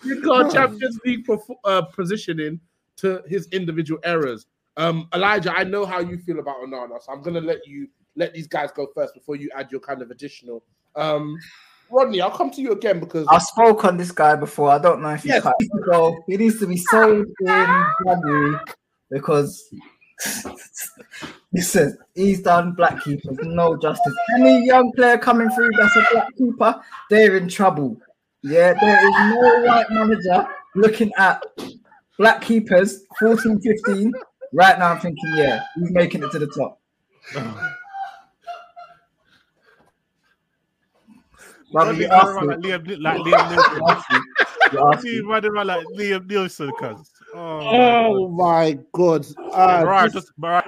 link our Champions League perf- uh, positioning to his individual errors. Um, Elijah, I know how you feel about Onana, so I'm gonna let you let these guys go first before you add your kind of additional. Um, Rodney, I'll come to you again because I spoke on this guy before. I don't know if he's Yes. quite so he needs to be sold in January because listen, he's done black keepers no justice. Any young player coming through that's a black keeper, they're in trouble. Yeah, there is no white manager looking at black keepers 14, 15. Right now, I'm thinking, yeah, he's making it to the top. Brother, running around like Liam, like Liam Neeson. You asked me. You asked me. He's running around like Liam Neeson, cuz. Oh, oh my god, uh, right, just right.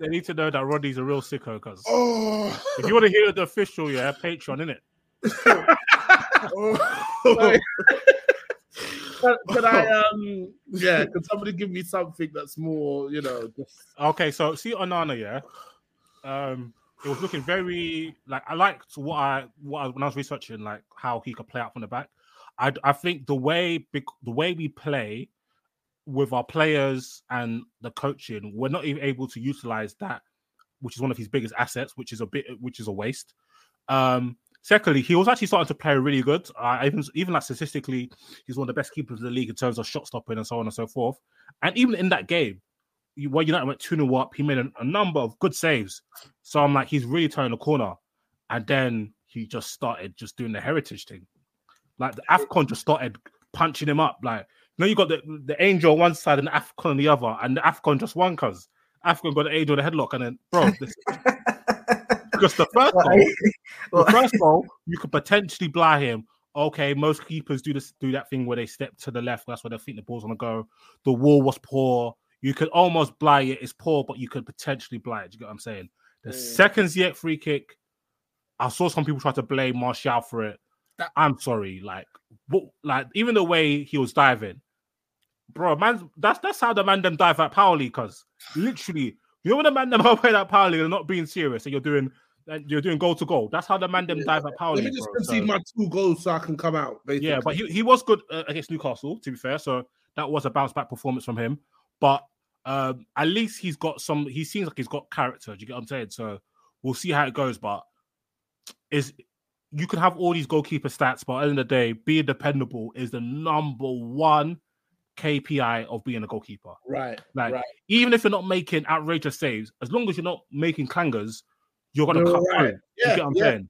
They need to know that Roddy's a real sicko, cuz. Oh, If you want to hear the official, yeah, Patreon, innit? Sorry. can, can I um yeah, can somebody give me something that's more, you know, just Okay, so see Onana, yeah. Um, it was looking very like I liked what I what I, when I was researching like how he could play out from the back. I I think the way bec- the way we play with our players and the coaching, we're not even able to utilize that, which is one of his biggest assets, which is a bit which is a waste. Um, secondly, he was actually starting to play really good. Uh, even even like statistically, he's one of the best keepers in the league in terms of shot stopping and so on and so forth. And even in that game, you- where United went 2 0 up, he made a, a number of good saves. So I'm like, he's really turning the corner. And then he just started just doing the heritage thing. Like the AFCON just started punching him up. Like, you know, you got the, the angel on one side and the AFCON on the other, and the AFCON just won because AFCON got the angel the headlock, and then, bro, this, because the first goal, the first goal, you could potentially blind him. Okay, most keepers do this, do that thing where they step to the left. That's where they think the ball's gonna go. The wall was poor. You could almost blind it. It's poor, but you could potentially blind it. You get what I'm saying? The second Ziyech free kick, I saw some people try to blame Martial for it. I'm sorry, like, what, like even the way he was diving, bro, man, that's that's how the man them dive at power league. Cause literally, you know when the man them playing at power league and not being serious, and you're doing and you're doing goal to goal. That's how the man them dive at power Let me just bro. concede So- my two goals so I can come out. Basically. yeah, but he, he was good uh, against Newcastle, to be fair. So that was a bounce back performance from him. But um, at least he's got some. He seems like he's got character. Do you get what I'm saying? So we'll see how it goes. But is you can have all these goalkeeper stats, but at the end of the day, being dependable is the number one KPI of being a goalkeeper. Right, Like right. even if you're not making outrageous saves, as long as you're not making clangers, you're gonna You're cut right. through. Yeah, you get what I'm yeah. saying?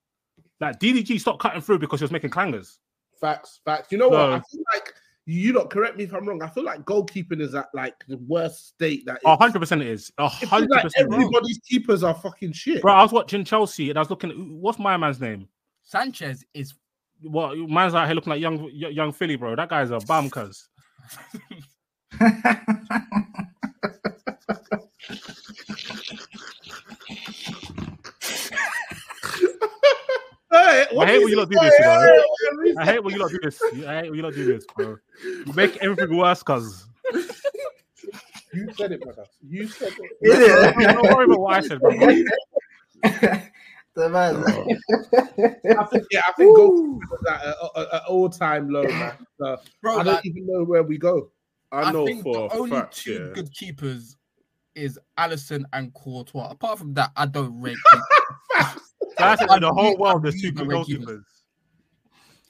Like DDG stopped cutting through because he was making clangers. Facts, facts. You know what? I feel like you not correct me if I'm wrong. I feel like goalkeeping is at like the worst state that A hundred percent it is. A hundred like percent. bro. everybody's keepers are fucking shit. Bro, I was watching Chelsea and I was looking. At, what's my man's name? Sanchez is What man's out here looking like young young Philly, bro. That guy's a bum, cuz. Hey, I hate when you he lot do this, you saying? know. Hey, hey, I hate when you lot do this. I hate when you lot do this, bro. You make everything worse, cuz. You said it, brother. You said it. Is it? Don't worry about what I said, bro. The man. Oh. I think, yeah, I think goalkeepers are at an all time low, man. So Bro, I don't like- even know where we go. I know think for the a only fact, two yeah. good keepers is Alisson and Courtois. Apart from that, I don't rate. That's. In the whole world, there's really two good keepers. goalkeepers.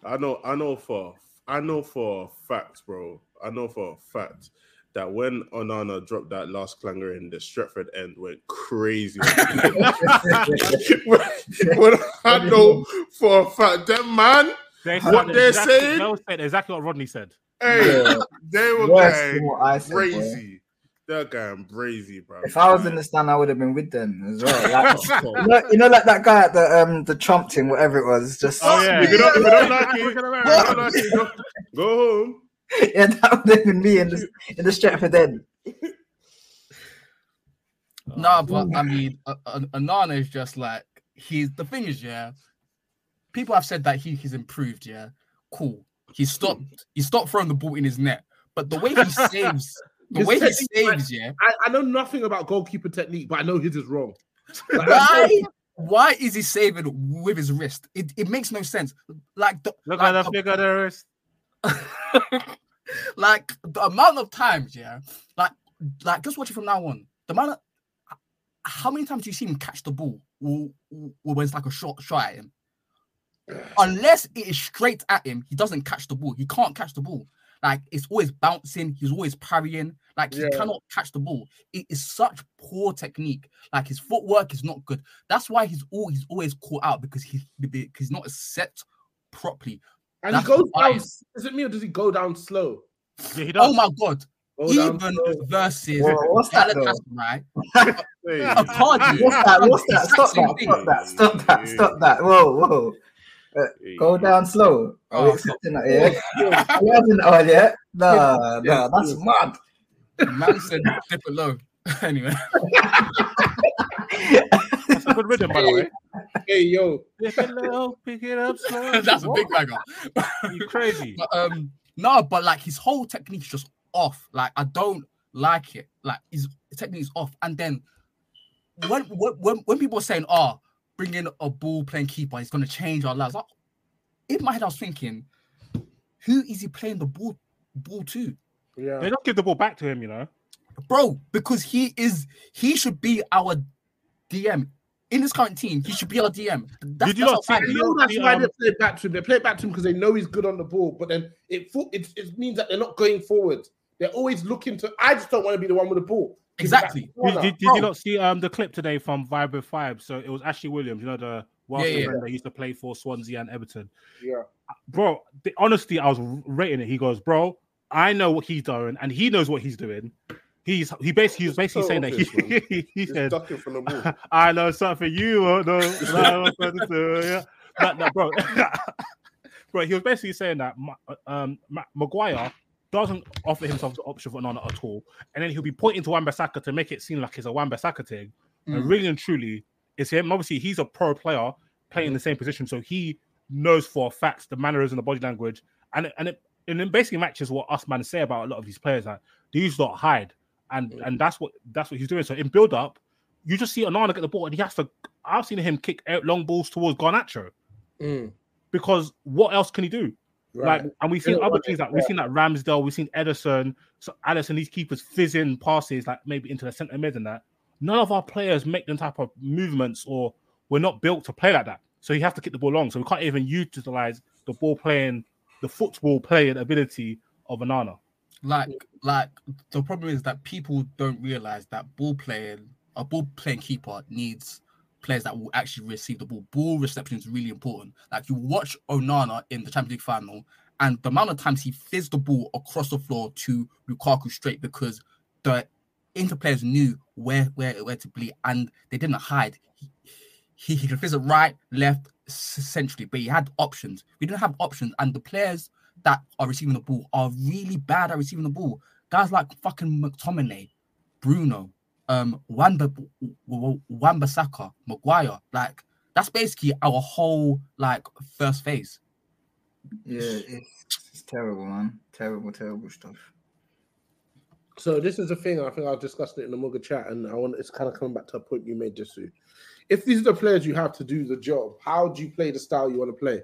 I know, I know for, I know for a fact, bro. I know for a fact that when Onana dropped that last clanger in, the Stretford end went crazy. when I know for a fact that man, They what they're exactly, saying, Mel said exactly what Rodney said. hey, Yeah. they were Worse than what I going said, boy. crazy. They're going crazy, bro. If I was in the stand, I would have been with them as well. Like, you, know, you know, like that guy at the um the Trump team, whatever it was. Just Oh yeah, if you don't, if you don't like it, don't like it, go, go home. yeah, that would have been me in the in the Stretford end. No, but I mean, Onana is just like he's the thing is, yeah. People have said that he he's improved, yeah. Cool. He hmm. stopped. He stopped throwing the ball in his net, but the way he saves, the His way he technique, saves, yeah. I, I know nothing about goalkeeper technique, but I know his is wrong. Why? Why is he saving with his wrist? It, it makes no sense. Like the Look like at the figure there is. like the amount of times, yeah, like like just watch it from now on. The amount of how many times do you see him catch the ball w- when it's like a short shot at him? Unless it is straight at him, he doesn't catch the ball. He can't catch the ball. Like it's always bouncing. He's always parrying. Like he Yeah. cannot catch the ball. It is such poor technique. Like his footwork is not good. That's why he's all he's always caught out because he because he's not set properly. And That's he goes why- down. Is it me or does he go down slow? Yeah, he does. Oh my god! Go Even versus Whoa, what's that though? Galatasaray, Hey, a party. What's that? What's that? Stop that! Stop that! Stop that! Stop that! Whoa, whoa! Uh, go down slow. Are we Oh, accepting that? Yeah. We haven't all yet. No, no, that's mad. Man said dip it low. anyway, That's a good rhythm, by the way. Hey yo, Pick it low, pick it up slow. that's a big banger. You crazy? But um, no, but like his whole technique's just off. Like I don't like it. Like his technique's off. And then when when when, when people are saying, "Oh, bring in a ball playing keeper, it's gonna change our lives," like, in my head, I was thinking, who is he playing the ball ball to? yeah. They don't give the ball back to him, you know. bro, because he is he should be our DM. In this current team, he should be our DM. That's, Did you that's not see how bad I he know that's the, why um, they play back to him. They play back to him because they know he's good on the ball, but then it it, it means that they're not going forward. They're always looking to. I just don't want to be the one with the ball. Give it back Exactly. the Did, did, did Bro. you not see um the clip today from Viber Five? So it was Ashley Williams, you know the Welsh Yeah, yeah. friend that used to play for Swansea and Everton. Yeah. Bro, the, honestly, I was rating it. He goes, bro, I know what he's doing, and he knows what he's doing. He's he basically he's basically saying that obvious, he, he, He's said, from the ball. I know something you won't know. No, I'm supposed to do, yeah. That- that, bro, bro, he was basically saying that um, Maguire doesn't offer himself the option for Onana at all, and then he'll be pointing to Wan-Bissaka to make it seem like it's a Wan-Bissaka thing. And Mm. really and truly, it's him. Obviously, he's a pro player playing in the same position, so he knows for a fact the manners and the body language, and it, and it and it basically matches what us man say about a lot of these players. that Like these not hide, and and that's what that's what he's doing. So in build up, you just see Onana get the ball, and he has to. I've seen him kick out long balls towards Garnacho Mm, because what else can he do? right. Like, and we've seen other things like we've yeah. seen like Ramsdale, we've seen Ederson, so Alisson, these keepers fizzing passes like maybe into the centre mid and that. None of our players make them type of movements, or we're not built to play like that. So you have to kick the ball long. So we can't even utilize the ball playing, the football playing ability of Onana. Like like the problem is that people don't realize that ball playing a ball playing keeper needs players that will actually receive the ball. Ball reception is really important. Like you watch Onana in the Champions League final, and the amount of times he fizzed the ball across the floor to Lukaku straight because the Inter players knew where where where to be and they didn't hide. He, he, he could fizz it right, left, centrally, but he had options. We didn't have options, and the players that are receiving the ball are really bad at receiving the ball. Guys like fucking McTominay, Bruno, um, Wamba, Wan-Bissaka, Maguire. Like that's basically our whole like first phase. Yeah, it's, it's terrible, man. Terrible, terrible stuff. So this is the thing. I think I've discussed it in the MUGA chat, and I want it's kind of coming back to a point you made, Disu. If these are the players you have to do the job, how do you play the style you want to play?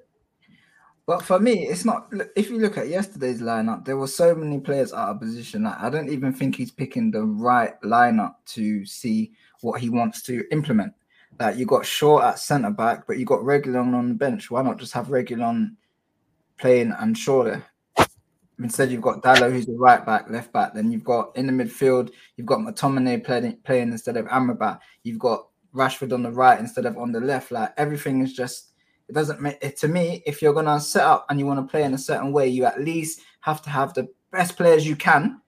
But for me, it's not. If you look at yesterday's lineup, there were so many players out of position that I don't even think he's picking the right lineup to see what he wants to implement. Like you got Shaw at centre back, but you got Reguilón on the bench. Why not just have Reguilón playing and Shaw there? Instead, you've got Dalot, who's the right back, left back. Then you've got in the midfield, you've got McTominay playing playing instead of Amrabat. You've got Rashford on the right instead of on the left. Like everything is just it doesn't make it to me. If you're gonna set up and you want to play in a certain way, you at least have to have the best players you can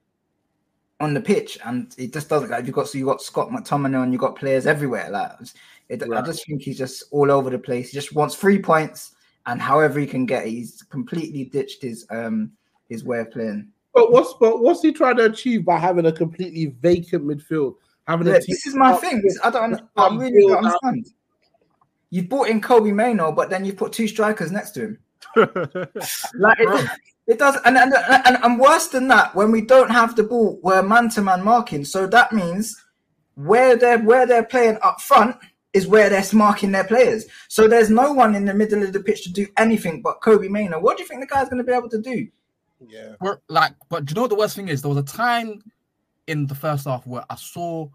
on the pitch, and it just doesn't. Like you got so you got Scott McTominay and you got players everywhere. Like it, I just think he's just all over the place. He just wants three points, and however he can get, it, he's completely ditched his um his way of playing. But what's but what's he trying to achieve by having a completely vacant midfield? Having Yeah, a this is my thing. I don't. I really don't understand. You've brought in Kobbie Mainoo, but then you've put two strikers next to him. Like it, it does, and, and and and worse than that, when we don't have the ball, we're man to man marking. So that means where they're where they're playing up front is where they're marking their players. So there's no one in the middle of the pitch to do anything but Kobbie Mainoo. What do you think the guy's going to be able to do? Yeah. We're, like, but do you know what the worst thing is? There was a time in the first half where I saw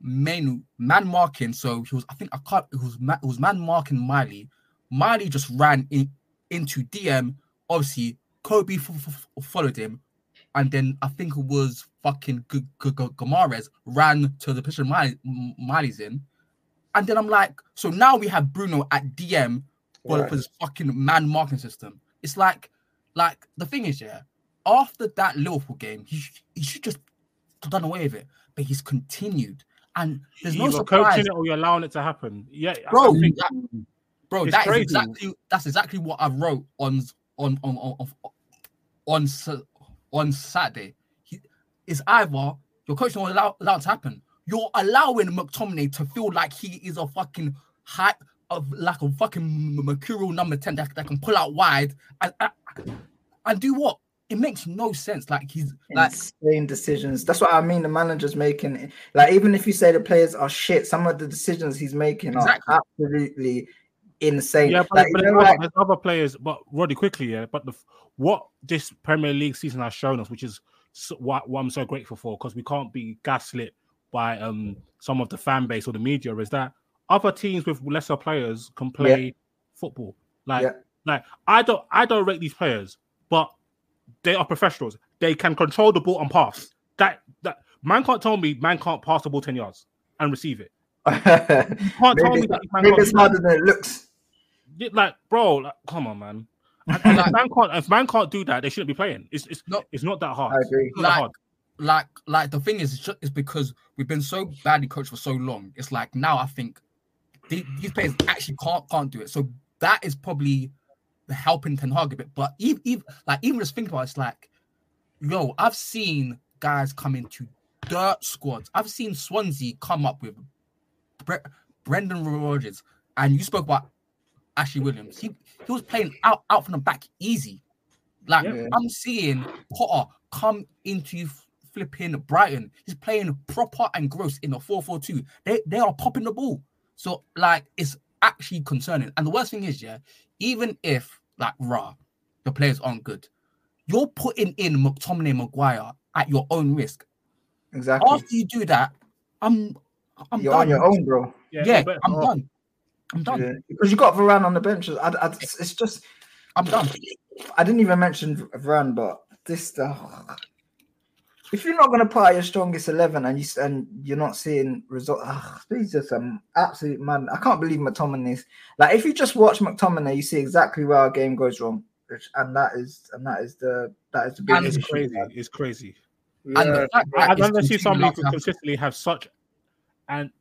Mainoo man marking. So he was, I think I can't. It was it was man marking Miley. Miley just ran in into DM. Obviously, Kobe f- f- followed him, and then I think it was fucking G- G- G- Guimarães ran to the position Miley, Miley's in, and then I'm like, so now we have Bruno at DM for, Right. for this fucking man marking system. It's like, like the thing is, yeah, after that Liverpool game, he he should just done away with it, but he's continued, and there's no surprise. coaching it or you're allowing it to happen. Yeah, bro. I think that- bro, that is crazy. exactly that's exactly what I wrote on on on on on, on, on Saturday. He, it's either your coach not allow allow it to happen. You're allowing McTominay to feel like he is a fucking high of like a fucking mercurial number ten that, that can pull out wide and, and and do what? It makes no sense. Like he's like Insane decisions. That's what I mean. The manager's making like even if you say the players are shit, some of the decisions he's making Exactly. are absolutely insane. Yeah, but, like, but you there's, know, other, like- there's other players. But Roddy, quickly, yeah. But the what this Premier League season has shown us, which is so, what, what I'm so grateful for, because we can't be gaslit by um some of the fan base or the media, is that other teams with lesser players can play football. Like, Yeah. like I don't, I don't rate these players, but they are professionals. They can control the ball and pass. That that man can't tell me man can't pass the ball ten yards and receive it. You can't tell me that man it's harder than it looks. Like, bro, like, come on, man. And, and if man can't, if man can't do that, they shouldn't be playing. It's it's not, it's not that hard. I agree. It's not that like, hard. like, like the thing is, it's, just, it's because we've been so badly coached for so long. It's like now I think the- these players actually can't can't do it. So that is probably helping Ten Hag a bit. But even, even like even just think about it, it's like, yo, I've seen guys come into dirt squads. I've seen Swansea come up with Bre- Brendan Rodgers, and you spoke about Ashley Williams. He he was playing out out from the back easy. Like Yeah. I'm seeing Potter come into flipping Brighton. He's playing proper and gross in a 4-4-2. They they are popping the ball. So like it's actually concerning. And the worst thing is, yeah, even if like raw, the players aren't good, you're putting in McTominay Maguire at your own risk. Exactly. After you do that, I'm I'm You're done. on your own, bro. Yeah, I'm done. I'm done. Yeah. Because you got Varane on the bench. I, I, it's it's just. I'm done. I didn't even mention Varane, but this stuff. If you're not going to put out your strongest eleven and you and you're not seeing result, ah, he's just an absolute man. I can't believe McTominay's like. If you just watch McTominay, you see exactly where our game goes wrong, and that is and that is the that is the big It's issue. crazy. It's crazy. And the fact I, I've it's never seen somebody who to consistently have such an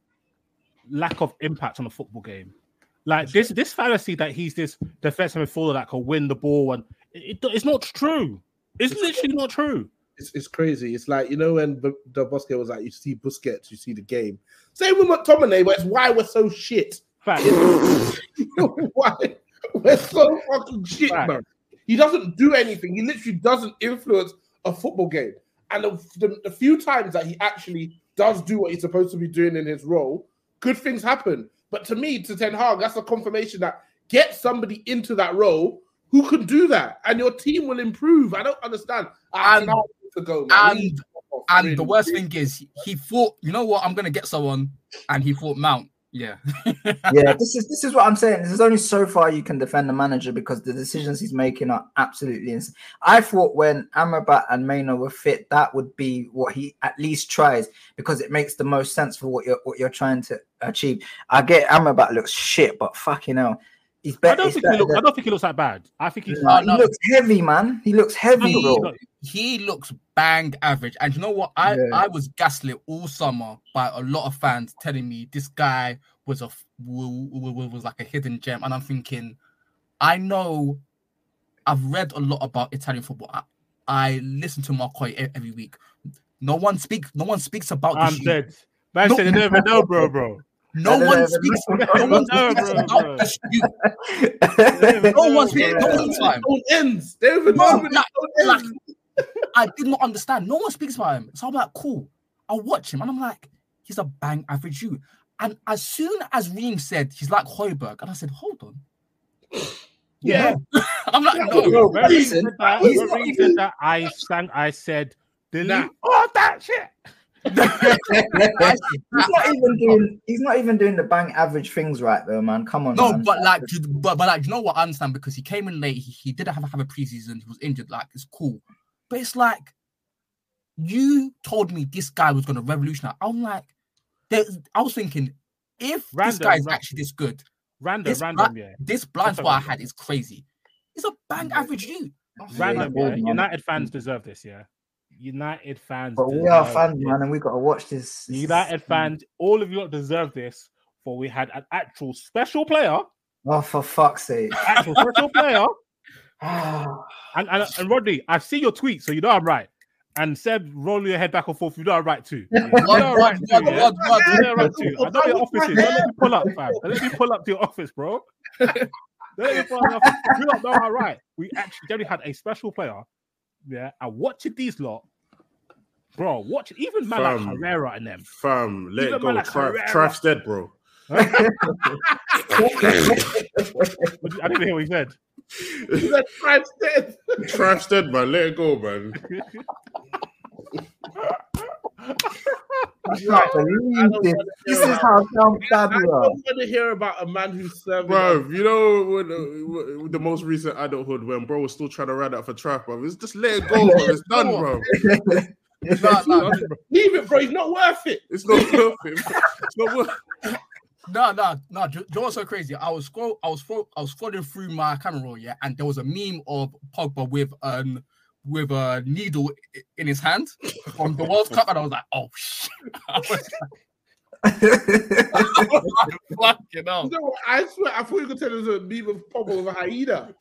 lack of impact on a football game. Like this, this fallacy that he's this defensive midfielder that can win the ball, and it, it- it's not true. It's literally not true. It's, it's crazy. It's like you know when the, the Bosque was like, you see Busquets, you see the game. Same with McTominay, but it's why we're so shit. Fact. why we're so fucking shit, Fact. man. He doesn't do anything. He literally doesn't influence a football game. And the, the, the few times that he actually does do what he's supposed to be doing in his role, good things happen. But to me, to Ten Hag, that's a confirmation that get somebody into that role who can do that, and your team will improve. I don't understand. I And- now to go, man. And off, and really. the worst thing is he, he thought, you know what, I'm gonna get someone, and he thought Mount. Yeah. yeah, this is this is what I'm saying. This is only so far you can defend the manager because the decisions he's making are absolutely insane. I thought when Amrabat and Mainoo were fit, that would be what he at least tries because it makes the most sense for what you're what you're trying to achieve. I get Amrabat looks shit, but fucking hell, he's better, I don't he's think he better look, I don't think he looks that bad. I think he's. Nah, he looks heavy, man. He looks heavy, he, bro. he looks bang average. And you know what? I, Yeah. I was gaslit all summer by a lot of fans telling me this guy was a was like a hidden gem, and I'm thinking, I know, I've read a lot about Italian football. I, I listen to Marcoy every week. No one speaks. No one speaks about. I'm this dead. Man No- said they never know, bro, bro. No one speaks. No one speaks about bro. this youth. No one speaks. No one time. Don't ends. They don't No, know when like, like, ends. I did not understand. No one speaks about him. So I'm like, cool. I'll watch him. And I'm like, he's a bang average you. And as soon as Reem said he's like Højbjerg, and I said, hold on. Yeah. I'm like, Yeah, no. bro, When he Listen, said that, he's not even- said that, I sang. I said, delete Nah. all that shit. he's not even doing. He's not even doing the bang average things right though, man. Come on, No, man. but like, you- but, but like, you know what? I understand because he came in late. He, he didn't have, to have a preseason. He was injured. Like, it's cool. But it's like, you told me this guy was going to revolutionize. I'm like, I was thinking, if this Random, guy is ra- actually this good, Random, this, random, bli- yeah. this blind spot I had is crazy. He's a bang average you. Random, Yeah, yeah. United fans mm. deserve this, yeah. United fans. But we are fans, it. man, and we got to watch this. This United fans, all of you deserve this. For we had an actual special player, Oh, for fuck's sake! actual special player, and, and and Rodney, I see your tweet, so you know I'm right. And Seb, roll your head back and forth. You know I'm right too. You know I'm right too. yeah? what, what? You know I'm right too. I know your office is. Don't let me pull up, fam. Don't let me pull up to your office, bro. Don't let me pull up your office. You don't know how right. We actually generally had a special player. Yeah, and watching these lot, bro. Watch even man like Fam. Herrera and them. Fam, let Even it go. man like Tri- Herrera. Dead, bro. What did- I didn't hear what he said. He's a Trif's dead. Trif's dead, man. Let it go, man. can't this. This is how dumb bad I we don't want to hear about a man who's serving. Bro, you know when, uh, when the most recent adulthood when bro was still trying to ride out for trap, bro. It's just let it go, bro. It's done, bro. It's Nah, nah. Leave it, bro. He's not worth it. It's not worth it. bro. It's not worth. No, no, no. Do you know what's so crazy? I was scroll, I was scroll, I was scrolling through my camera roll, yeah, and there was a meme of Pogba with um with a needle in his hand from the World Cup, and I was like, oh shit. I was like. You know what? I swear, I thought you could tell us a meme of Pogba with a hyena.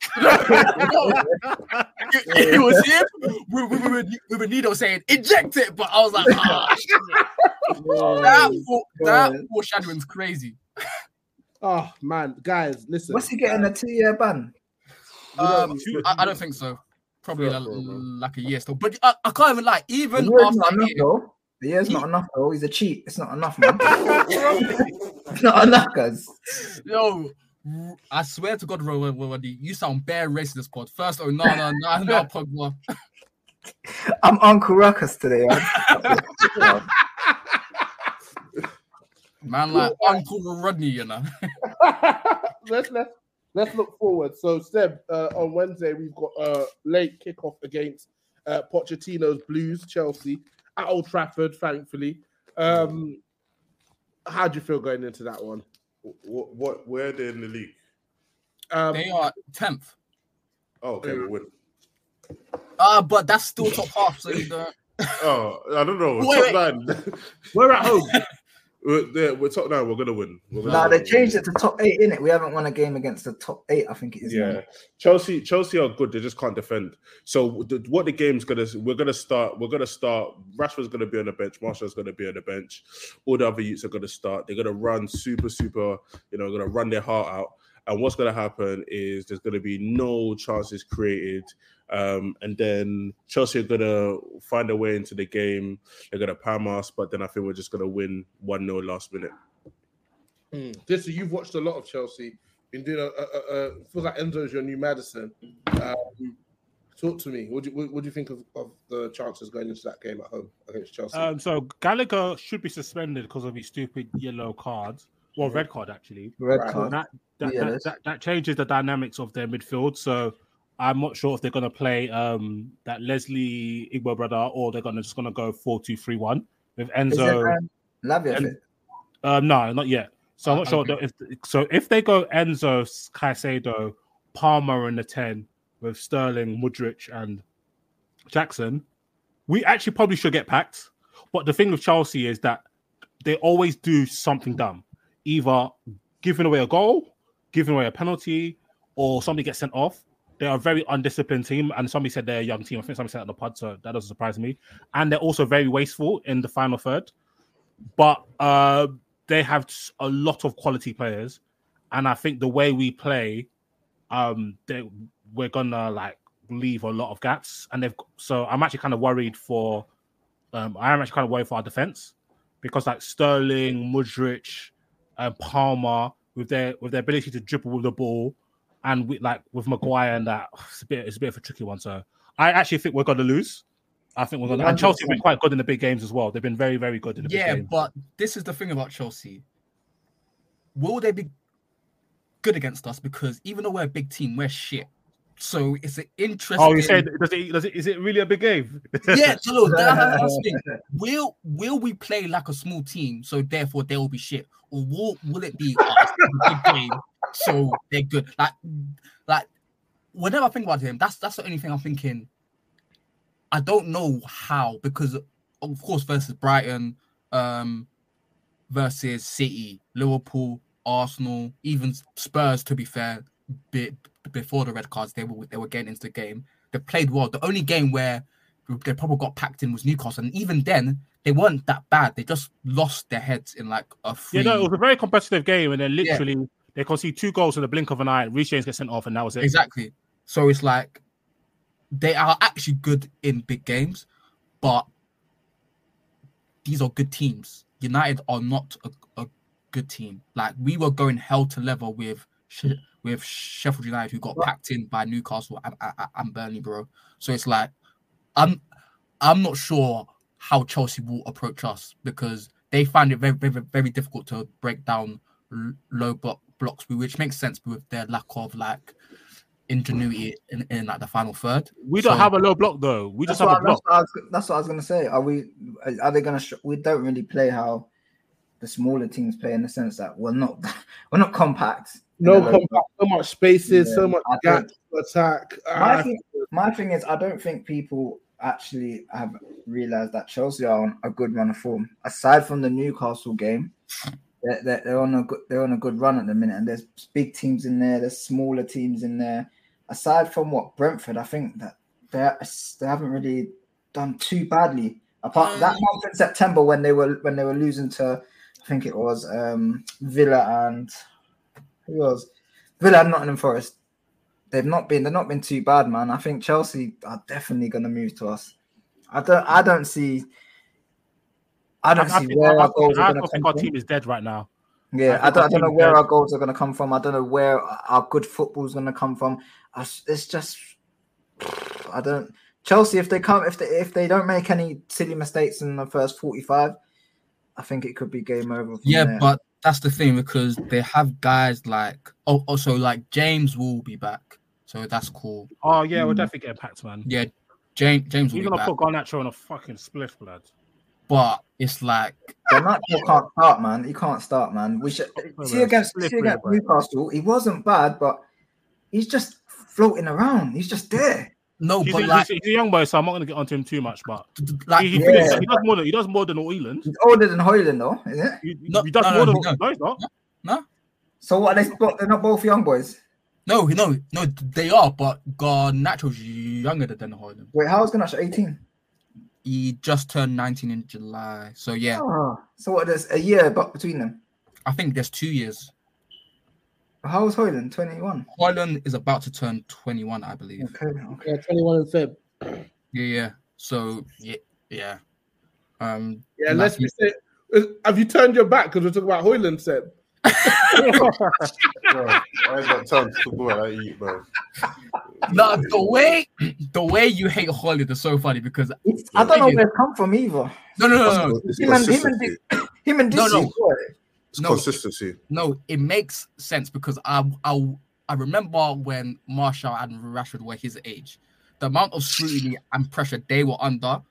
it, it was him with, with, with, with a needle saying eject it, but I was like, ah, shit. that, fore- that foreshadowing's crazy. Oh man, guys, listen. What's he getting a two-year ban? Um, I, I don't think so. Probably Sure, like, sure, bro. like a year still. But I, I can't even lie. Even after enough, year, though. A year's not enough, though. He's a cheat. It's not enough, man. it's not enough, guys. yo, r- I swear to God, Ro- Ro- Ro- you sound bare racist this pod. First, oh no, no, no, no, Pogba. I'm Uncle Ruckus today. Man. Man, like Uncle Rodney, you know. let's let's let's look forward. So Seb, uh, on Wednesday we've got a late kickoff against uh, Pochettino's Blues, Chelsea at Old Trafford. Thankfully, um, how do you feel going into that one? What? What? Where they in the league? Um, They are tenth. Oh, okay, we win. Uh, but that's still top half, so you don't. Oh, I don't know. Wait, top wait. nine. We're at home. we're, we're top nine. We're gonna win. Gonna Nah, they changed it to top eight, innit? We haven't won a game against the top eight, I think it is. Yeah, now. Chelsea. Chelsea are good. They just can't defend. So the, what the game's gonna? We're gonna start. We're gonna start. Rashford's gonna be on the bench. Martial's gonna be on the bench. All the other youths are gonna start. They're gonna run super, super. You know, gonna run their heart out. And what's gonna happen is there's gonna be no chances created. Um, and then Chelsea are gonna find a way into the game. They're gonna palm us, but then I think we're just gonna win one 0 last minute. Just you've watched a lot of Chelsea. Been doing a, a, a, a feels like Enzo's your new Madison. Um, talk to me. What do you what, what do you think of, of the chances going into that game at home against Chelsea? Um, so Gallagher should be suspended because of his stupid yellow cards. Well, red card actually. Red Right. card. That that, Yeah, that, that that changes the dynamics of their midfield. So I'm not sure if they're gonna play um that Leslie Igbo brother or they're gonna just gonna go four two three one with Is it, Enzo. um, Lavia and- fit? Um, no, not yet. So I'm not sure Okay. if so. If they go Enzo, Caicedo, Palmer in the ten with Sterling, Mudryk, and Jackson, we actually probably should get packed. But the thing with Chelsea is that they always do something dumb, either giving away a goal, giving away a penalty, or somebody gets sent off. They are a very undisciplined team, and somebody said they're a young team. I think somebody said that on the pod, so that doesn't surprise me. And they're also very wasteful in the final third. But uh, they have a lot of quality players, and I think the way we play, um, they, we're gonna like leave a lot of gaps. And they've so I'm actually kind of worried for, um, I am actually kind of worried for our defense because like Sterling, Mudryk, and Palmer with their with their ability to dribble the ball, and with like with Maguire and that it's a bit it's a bit of a tricky one. So I actually think we're gonna lose. I think we're gonna and Chelsea have been quite good in the big games as well. They've been very very good in the Yeah, big games. but this is the thing about Chelsea. Will they be good against us? Because even though we're a big team, we're shit. So it's an interesting. Oh, you said does it, does it is it really a big game? yeah, so look, that- that's thing. Will will we play like a small team, so therefore they will be shit, or will will it be a big game, so they're good? Like, like whenever I think about him, that's that's the only thing I'm thinking. I don't know how because of course versus Brighton, um, versus City, Liverpool, Arsenal, even Spurs. To be fair, bit before the red cards, they were they were getting into the game. They played well. The only game where they probably got packed in was Newcastle, and even then they weren't that bad. They just lost their heads in like a free. Yeah, no, it was a very competitive game, and then literally they concede two goals in the blink of an eye. Reece James gets sent off, and that was it. Exactly. So it's like they are actually good in big games, but these are good teams. United are not a, a good team. Like we were going hell to level with with Sheffield United, who got packed in by Newcastle and, and, Burnley, bro. So it's like I'm I'm not sure how Chelsea will approach us because they find it very, very, very difficult to break down low block blocks, which makes sense with their lack of like ingenuity in, in like the final third. We don't So- have a low block though. We just have what, a block. that's, what I was, that's what I was gonna say. Are we? Are they gonna? Sh- we don't really play how the smaller teams play in the sense that we're not we're not compact. No compact, block. so much spaces, so much I gaps to attack. My Ah, thing, my thing is, I don't think people actually have realized that Chelsea are on a good run of form. Aside from the Newcastle game, they're, they're, on a good they're on a good run at the minute, and there's big teams in there, there's smaller teams in there. Aside from what Brentford, I think that they they haven't really done too badly. Apart that month in September when they were when they were losing to, I think it was um, Villa and who was Villa and Nottingham Forest they've not been they've not been too bad, man. I think Chelsea are definitely going to move to us. I don't I don't see I don't I see think- where I our goals I are going don't to think come our from. team is dead right now. Yeah, I I don't, I don't know where dead. our goals are going to come from. I don't know where our good football is going to come from. I s- It's just I don't Chelsea if they come if they if they don't make any silly mistakes in the first forty five, I think it could be game over. Yeah, there. but that's the thing because they have guys like oh also like James will be back, so that's cool. Oh yeah, we'll Mm. definitely getting packed, man. Yeah, James James will He's be gonna back, put Garnacho on a fucking spliff, blood. But it's like Garnacho can't start, man. He can't start, man. We should see against see against. Newcastle. He wasn't bad, but he's just floating around. He's just there. no, He's, but a, like he's, he's a young boy, so I'm not gonna get onto him too much. But like he, he, Yeah. finishes- he does more than he does more than Højlund. He's older than Højlund, though, isn't it? He, No, he does no, more no, than no. no, no, So what? They they're not both young boys. no, no, no, they are, but God, Garnacho's younger than Højlund. Wait, how's Garnacho? Eighteen. He just turned 19 in July, so yeah, Oh, so what? There's a year but between them. I think there's two years. How was Højlund? Twenty-one. Højlund is about to turn 21, I believe. Okay. Okay. yeah, 21 in Feb. Yeah, yeah. So yeah, yeah. Um, Yeah, let's be say, have you turned your back because we're talking about Højlund said? Bro, I got time to talk about that eat, bro. No, the way the way you hate Højlund is so funny because It's, I don't know where it come from either. No, no, no, no, It's Him and him and consistency. Him and No, no. It's no. consistency. no. It makes sense because I I I remember when Martial and Rashford were his age, the amount of scrutiny and pressure they were under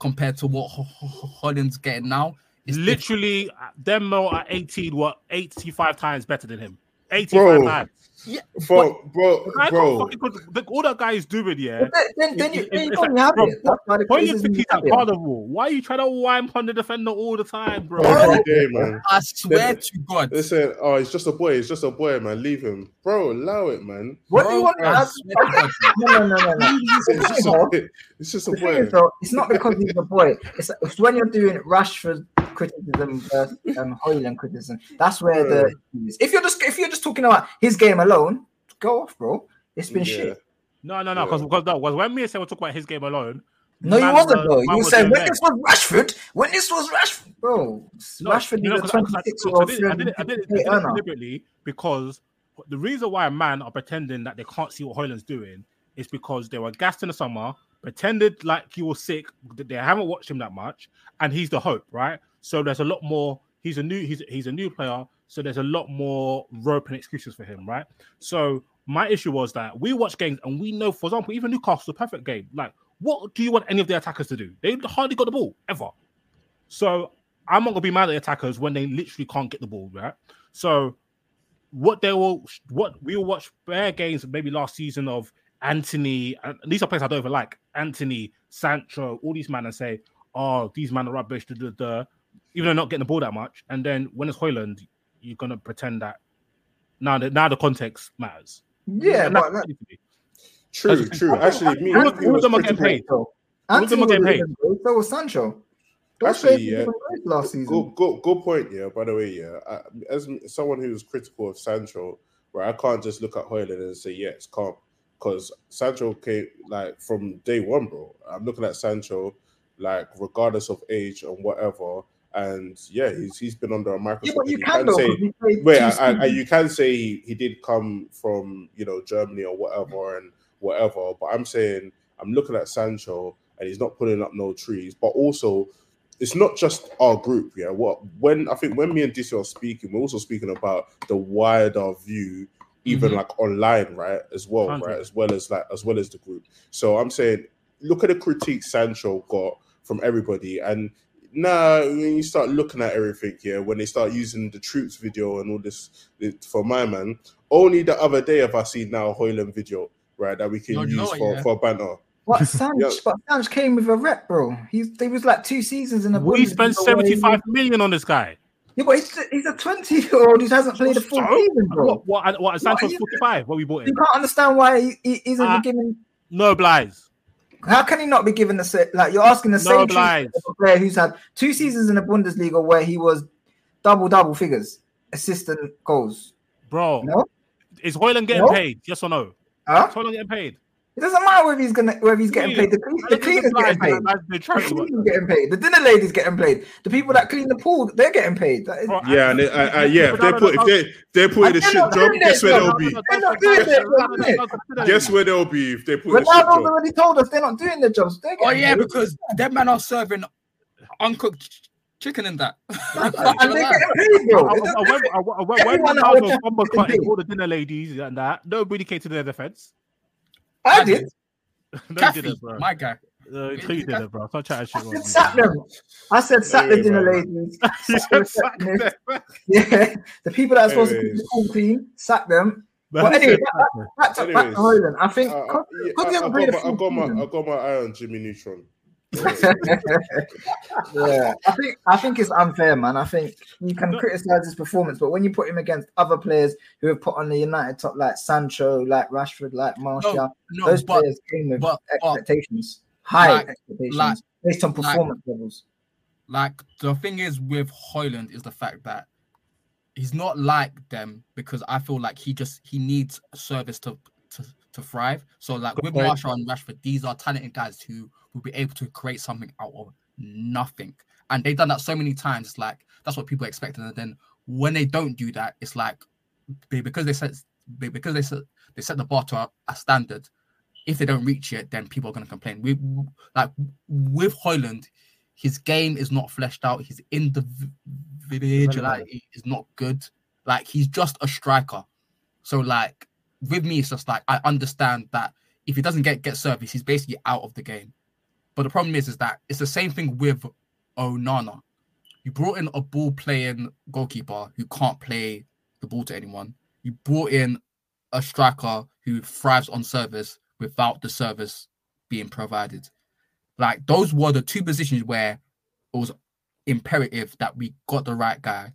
compared to what Ho- Ho- Ho- Højlund's getting now. Is different. Literally, uh, them more at 18 were 85 times better than him. 85 Bro, times. Yeah, bro, bro, The bro. can't fucking- the- all that guy is doing, yeah. Then, then, then you, then you it's don't like, bro, it. Why the you criticism think he's you at carnival, why are you trying to wind on the defender all the time, bro? Every day, man. I swear to God, They said, "Oh, he's just a boy. He's just a boy, man. Leave him, bro. Allow it, man. What do you want? I that's- swear to God, No, no, no, no, no. It's just a boy. It's just a boy." is, though, it's not because he's a boy. It's, it's when you're doing Rashford criticism versus um, Højlund criticism. That's where the is. If you're just if you're just talking about his game alone, go off, bro. It's been Yeah. shit. No, no, no, because because no, was when me and Sam were talking about his game alone. No, you man wasn't, were- bro. man You were were saying when that. this was Rashford, when this was Rashford, bro. No, Rashford you know, is I- 'cause I- 26 I year did I did it- I did it- I did it deliberately because the reason why man are pretending that they can't see what Højlund's doing is because they were gassed in the summer, pretended like he was sick, they haven't watched him that much, and he's the hope, right? So there's a lot more. He's a new. He's he's a new player, so there's a lot more rope and excuses for him, right? So my issue was that we watch games and we know, for example, even Newcastle's a perfect game. Like, what do you want any of the attackers to do? They hardly got the ball ever. So I'm not gonna be mad at the attackers when they literally can't get the ball, right? So what they will what we will watch bare games maybe last season of Antony, and these are players I don't even like, Antony, Sancho, all these men and say, oh, these men are rubbish, da, da, da, even though not getting the ball that much. And then when it's Højlund, you're gonna pretend that now the now the context matters. Yeah, And but that, True, That's- true. Actually, me, All of- me all of was them are getting paid. though. All of them are getting paid. So was Sancho. Those Actually, yeah. last season. Good, good, good point. Yeah. By the way, yeah. I, as someone who's critical of Sancho, where I can't just look at Højlund and say, "Yeah, it's calm," because Sancho came like from day one, bro. I'm looking at Sancho, like regardless of age and whatever, and yeah, he's he's been under a Yeah, microscope. but you and can though. say, 'cause he played Wait, two I, I, I- you can say he, he did come from you know Germany or whatever and whatever, but I'm saying I'm looking at Sancho and he's not putting up no trees. But also, it's not just our group. Yeah, what when I think when me and DC are speaking, we're also speaking about the wider view, even Mhm. like online, right, as well, Hundred. right, as well as like as well as the group. So I'm saying, look at the critique Sancho got from everybody, and now when you start looking at everything here, when they start using the troops video and all this it- for my man, only the other day have I seen now a Højlund video, right, that we can No, you know use what, for yeah? for banter. What Sanch? Yeah. But Sanch came with a rep, bro. He's he was like two seasons in the. We spent Bundesliga where he- 75 million on this guy. Yeah, but he's, he's a twenty year old who hasn't played a full So? season, bro. What? What? What? Sancho's 45. What we bought him. You him? can't understand why he, he isn't Ah. given. No blies. How can he not be given the? Like you're asking the No same player who's had two seasons in the Bundesliga where he was double double figures, assist and goals. Bro, No, is Højlund getting No? paid? Yes or no? huh? Is Højlund getting paid? It doesn't matter whether he's gonna whether he's getting paid. The, clean, the cleaner's decide getting paid. the The charity work? cleaner's getting paid. The dinner ladies getting paid. The people that clean the pool, they're getting paid. That is, Bro, Yeah, and they, uh, uh, yeah, if they put if they they put in a They're shit job, guess where they'll be. They're not doing their Guess where they'll be if they put in a shit Ronaldo's job. already told us they're not doing their jobs. They're Oh yeah, paid. because them men are serving uncooked chicken in that. they're. I, I, I I, I when Everyone at Ronaldo Old bomber Trafford cutting all the dinner ladies and that, nobody came to their defense. I did. no, Kathy, didn't, bro. my guy. No, you didn't, bro. Stop chatting shit. I on said me. sack them. I said sack the Hey, dinner ladies. You sack the said sack receptionists. them. Yeah, the people that are supposed to keep the pool clean, sack them. Man But anyway, said back, back, to, back to Højlund. I think Uh, uh, yeah, because I, I, hasn't played a got my, I full got my I got my eye on Jimmy Neutron. Yeah, I think I think it's unfair, man. I think you can criticize his performance, but when you put him against other players who have put on the United top, like Sancho, like Rashford, like Martial, no, those but- players came with but- but- expectations, high like- expectations like- based on like- performance levels. Like the thing is with Højlund is the fact that he's not like them because I feel like he just he needs service to to, to thrive. So like with point. Martial and Rashford, these are talented guys who will be able to create something out of nothing. And they've done that so many times. It's like that's what people expect. And then when they don't do that, it's like be- because they set be- because they set they set the bar to a, a standard. If they don't reach it, then people are going to complain. We like with Højlund, his game is not fleshed out. His individuality is not good. Like he's just a striker. So like with me, it's just like I understand that if he doesn't get get service, he's basically out of the game. But the problem is, is that it's the same thing with Onana. You brought in a ball playing goalkeeper who can't play the ball to anyone. You brought in a striker who thrives on service without the service being provided. Like those were the two positions where it was imperative that we got the right guy.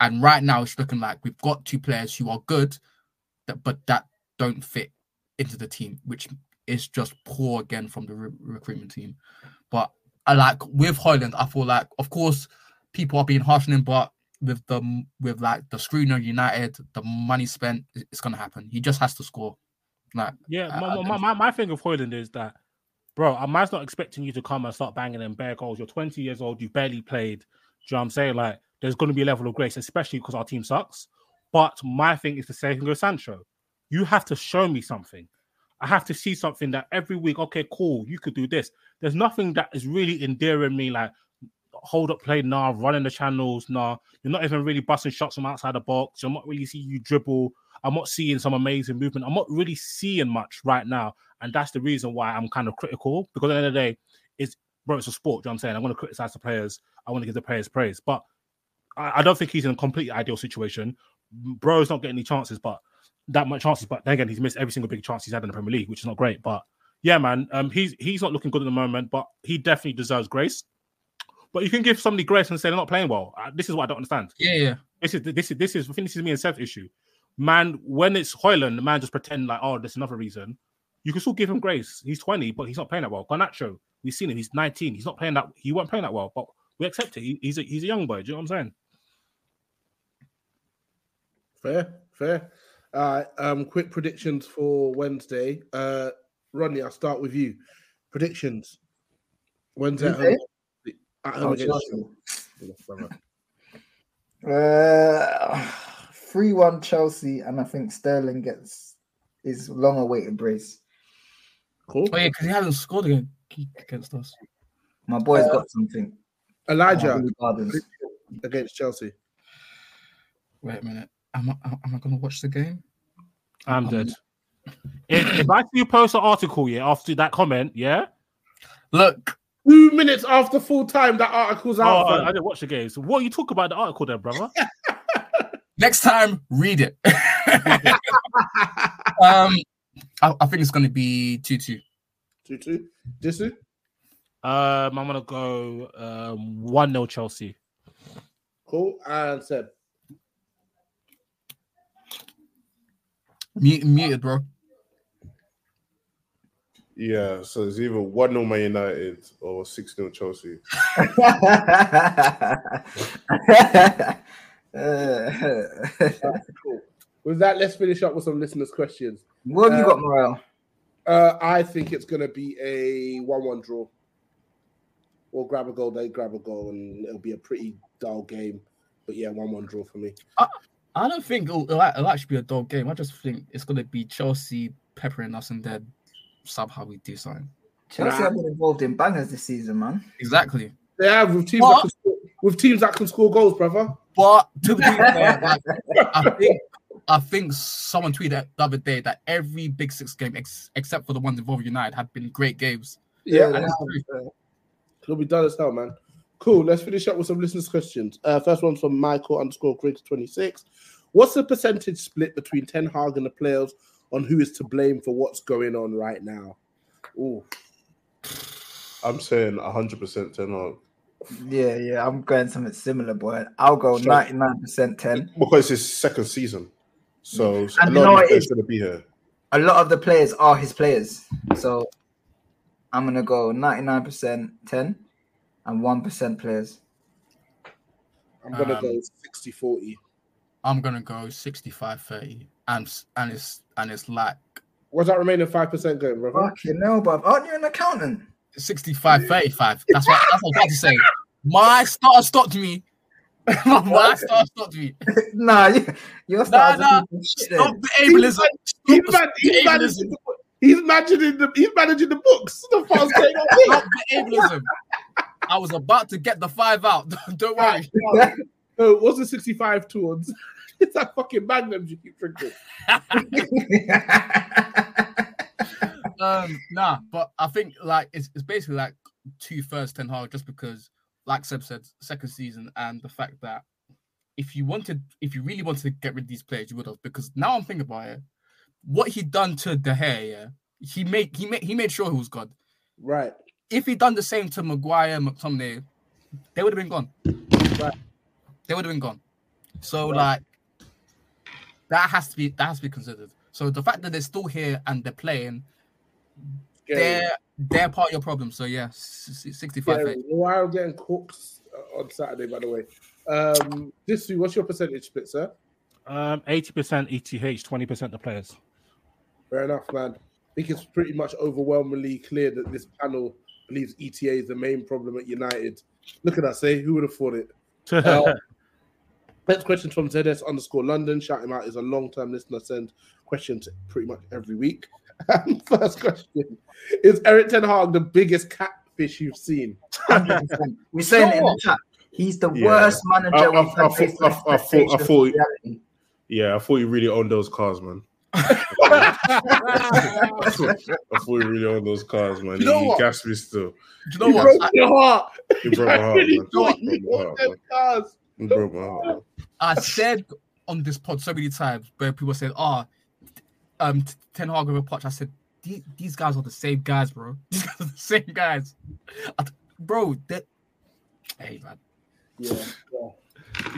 And right now it's looking like we've got two players who are good, that, but that don't fit into the team, which is just poor again from the re- recruitment team. But I like with Højlund, I feel like, of course, people are being harsh on him, but with the with like the screener United, the money spent, it's gonna happen. He just has to score. Like Yeah, I- my, I my, my, my thing with Højlund is that, bro, I'm not expecting you to come and start banging them bare goals. You're 20 years old, you've barely played. Do you know what I'm saying? Like, there's going to be a level of grace, especially because our team sucks. But my thing is to say, go Sancho, you have to show me something. I have to see something that every week, okay, cool, you could do this. There's nothing that is really endearing me, like hold up play, nah, running the channels, nah. You're not even really busting shots from outside the box. I'm not really seeing you dribble. I'm not seeing some amazing movement. I'm not really seeing much right now. And that's the reason why I'm kind of critical because at the end of the day, it's bro, it's a sport. You know what I'm saying? I want to criticize the players. I want to give the players praise. But I, I don't think he's in a completely ideal situation. Bro's not getting any chances, but that much chances. But then again, he's missed every single big chance he's had in the Premier League, which is not great. But yeah, man, um, he's he's not looking good at the moment, but he definitely deserves grace. But you can give somebody grace and say they're not playing well. Uh, This is what I don't understand. Yeah, yeah. This is this is this is I think this is me and Seth's issue. Man, when it's Højlund, the man just pretend like, oh, there's another reason. You can still give him grace. He's 20, but he's not playing that well. Garnacho, we've seen him. He's 19. He's not playing that. He wasn't playing that well, but we accept it. He, he's a he's a young boy. Do you know what I'm saying? Fair, fair. All right. Um, quick predictions for Wednesday. Uh, Rodney, I'll start with you. Predictions. Wednesday. at home- At home Oh, against Chelsea. Uh, three one Chelsea, and I think Sterling gets his long awaited brace. Cool. Oh yeah, because he hasn't scored again against us. My boy's Uh, got something. Elijah Billy against Chelsea. Wait a minute. Am I am I gonna watch the game? I'm dead. If, if I see you post an article, yeah, after that comment, yeah. Look, Two minutes after full time, that article's Oh, out. I. I didn't watch the game. So what are you talking about the article then, brother? Next time, read it. um, I, I think it's gonna be two two. Two two. Disu. Um, I'm gonna go um one 0 Chelsea. Cool. And Seb. Mute, muted, bro. Yeah, so it's either 1 0 Man United or 6 0 Chelsea. cool. With that, let's finish up with some listeners' questions. What have you got, Uh, Morel? Uh, I think it's going to be a one-one draw. We'll grab a goal, they grab a goal, and it'll be a pretty dull game. But yeah, one-one draw for me. I don't think it'll, it'll, it'll actually be a dog game. I just think it's gonna be Chelsea peppering us and then somehow we do something. Chelsea have been involved in bangers this season, man. Exactly. They have with teams, What? that can score, with teams that can score goals, brother. But to be fair, like, I think I think someone tweeted the other day that every Big Six game, ex- except for the ones involving United, have been great games. Yeah, And they it's have, true. uh, it'll be done as hell, man. Cool. Let's finish up with some listeners' questions. Uh, first one's from Michael underscore Griggs twenty six. What's the percentage split between Ten Hag and the players on who is to blame for what's going on right now? Ooh, I'm saying 100% Ten Hag. Yeah, yeah, I'm going something similar, boy. I'll go Sure. 99% 10. Because it's his second season. So a And lot you know of what these it players going to be here. A lot of the players are his players. So I'm going to go 99% 10 and 1% players. I'm gonna Um, go 60-40. I'm gonna go 65-30. and and it's and it's like What's that remaining five percent going, brother? Fucking hell, bruv. Aren't you an accountant? 65 35. That's what, that's what I was about to say. My starter stopped me. My starter stopped me. nah, you, your Nah, stars nah. are shit then. Stop the ableism. He's, Stop man, the he's, ableism. managing the, he's managing the he's managing the books. The fast game Stop the ableism. I was about to get the five out. Don't worry. Oh, what's the 65 towards? It's that fucking magnum you keep drinking. um, nah, but I think like it's, it's basically like two thirds Ten Hag just because, like Seb said, second season and the fact that if you wanted, if you really wanted to get rid of these players, you would have. Because now I'm thinking about it, what he done to De Gea, yeah, he made he made he made sure he was God. Right. If he'd done the same to Maguire, McTominay, they would have been gone. Right. They would have been gone. So like that has to be that has to be considered. So the fact that they're still here and they're playing, they're they're part of your problem. So yeah, s- s- 65 Yeah, while getting cooked uh, on Saturday, by the way. Um, this what's your percentage split, sir? Um, eighty percent ETH, twenty percent the players. Fair enough, man. I think it's pretty much overwhelmingly clear that this panel believes ETA is the main problem at United. Look at that, say Who would have thought it? Uh, next question from ZS underscore London. Shout him out. Is a long term listener. Send questions pretty much every week. First question: Is Eric Ten Hag the biggest catfish you've seen? We're saying it in the chat. He's the Yeah. worst manager I- I- we've I had thought- I- I thought- I thought- Yeah, I thought you really owned those cars, man. I thought you really owned those cars, man. You know he what? gassed me still. Do you know He what? broke your heart. He broke my heart, really man. thought He he broke my heart, them He broke my heart. I said on this pod so many times where people said, "Oh, um, T- Ten Hag over Poch." I said, "These these guys are the same guys, bro. These guys are the same guys, I th- bro." That hey man, Yeah, yeah,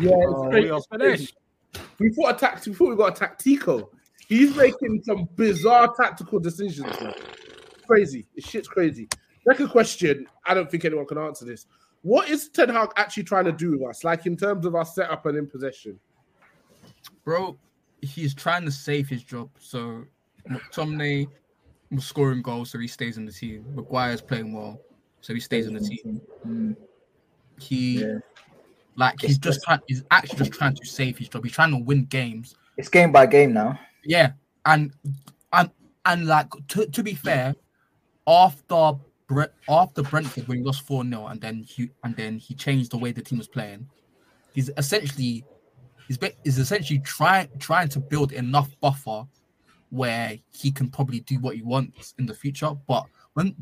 yeah. It's we are It's finished. We thought a tact. We thought we got a tactico. He's making some bizarre tactical decisions. Man. Crazy. This shit's crazy. Second question. I don't think anyone can answer this. What is Ten Hag actually trying to do with us? Like in terms of our setup and in possession. bro, he's trying to save his job. So McTominay was scoring goals, so he stays in the team. Maguire's playing well, so he stays in the team. Mm, He yeah. like he's just trying. He's actually just trying to save his job. He's trying to win games. It's game by game now. Yeah, and and and like to, to be fair, after after Brentford when he lost four 0 and then he and then he changed the way the team was playing. He's essentially he's is essentially trying trying to build enough buffer where he can probably do what he wants in the future. But when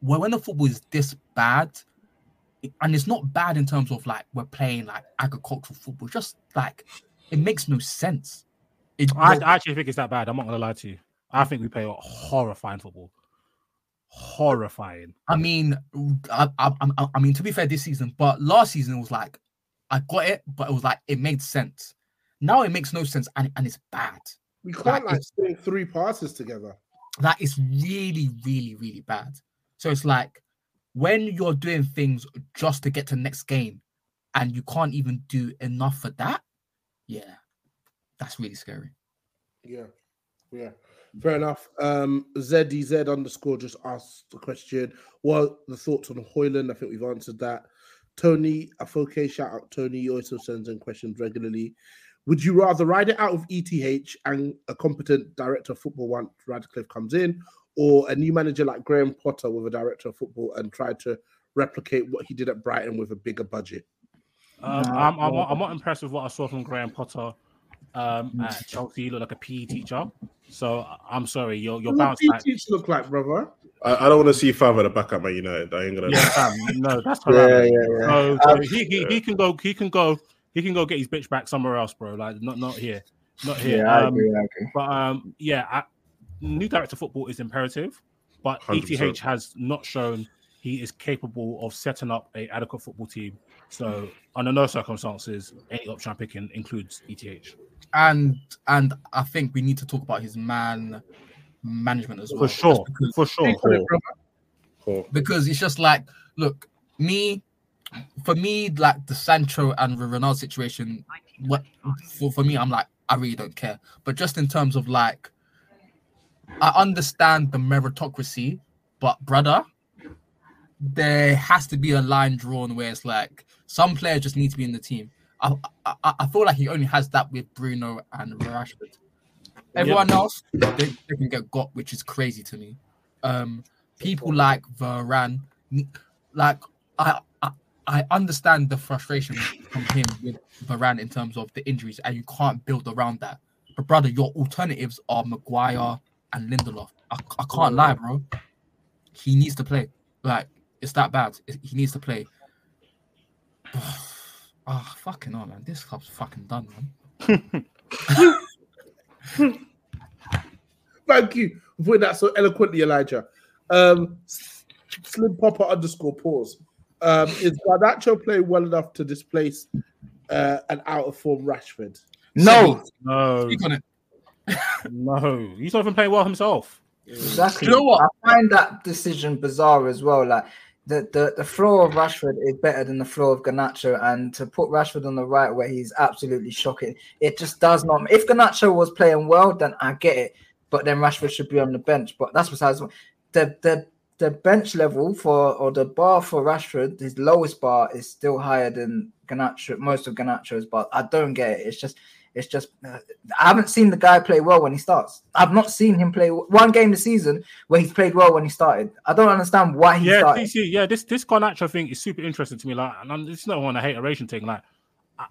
when the football is this bad, and it's not bad in terms of like we're playing like agricultural football, just like it makes no sense. It, I, I actually think it's that bad. I'm not gonna lie to you. I think we play horrifying football. Horrifying. I mean, I, I, I, I mean to be fair, this season, but last season it was like I got it, but it was like it made sense. Now it makes no sense and, and it's bad. We can't like, string three passes together. That is really, really, really bad. So it's like when you're doing things just to get to the next game and you can't even do enough for that, yeah, that's really scary. Yeah, yeah. Fair enough. Um, ZDZ underscore just asked the question. What the thoughts on Højlund? I think we've answered that. Tony Afoke, shout out Tony. He also sends in questions regularly. Would you rather ride it out of ETH and a competent director of football once Ratcliffe comes in, or a new manager like Graham Potter with a director of football and try to replicate what he did at Brighton with a bigger budget? Um, I'm, I'm, I'm, not impressed with what I saw from Graham Potter um, at Chelsea. He looked like a PE teacher. So I'm sorry, your your bounce back. teacher look like, brother? I, I, don't want to see Favre the back at Man United. I ain't gonna. Yeah, no, that's yeah, yeah, yeah. So, so um, he, he, he can go. He can go he can go get his bitch back somewhere else, bro. Like not not here, not here. Yeah, um, I agree, I agree. But um, yeah, I, new director of football is imperative, but 100%. ETH has not shown he is capable of setting up a adequate football team. So under no circumstances, any option I'm picking includes ETH. And and I think we need to talk about his man management as well. For sure, for sure. Cool. Because it's just like, look, me for me, like the Sancho and the Ronaldo situation, what for, for me, I'm like, I really don't care. But just in terms of like, I understand the meritocracy, but brother, there has to be a line drawn where it's like some players just need to be in the team. I I, I feel like he only has that with Bruno and Rashford. Everyone else, they, they, can get got, which is crazy to me. Um, people like Varane, like I I understand the frustration from him with Varane in terms of the injuries, and you can't build around that. But brother, your alternatives are Maguire and Lindelof. I, I can't lie, bro. He needs to play. Like it's that bad. He needs to play. Ah, oh, fucking hell, man. This club's fucking done, man. Thank you for putting that so eloquently, Elijah. Um, Slim Popper underscore pause. Um, is Garnacho playing well enough to displace uh, an out of form Rashford? No, no, no. He's not even playing well himself. Exactly. You know what? I find that decision bizarre as well. Like the, the, the floor of Rashford is better than the floor of Garnacho, and to put Rashford on the right where he's absolutely shocking, it just does not. If Garnacho was playing well, then I get it, but then Rashford should be on the bench. But that's besides the the the bench level for or the bar for Rashford, his lowest bar is still higher than Garnacho, most of Garnacho's. But I don't get it. It's just, it's just, uh, I haven't seen the guy play well when he starts. I've not seen him play one game this season where he's played well when he started. I don't understand why he yeah, started. DC, yeah, this this Garnacho thing is super interesting to me. Like, and it's not one I hate hateration thing. Like,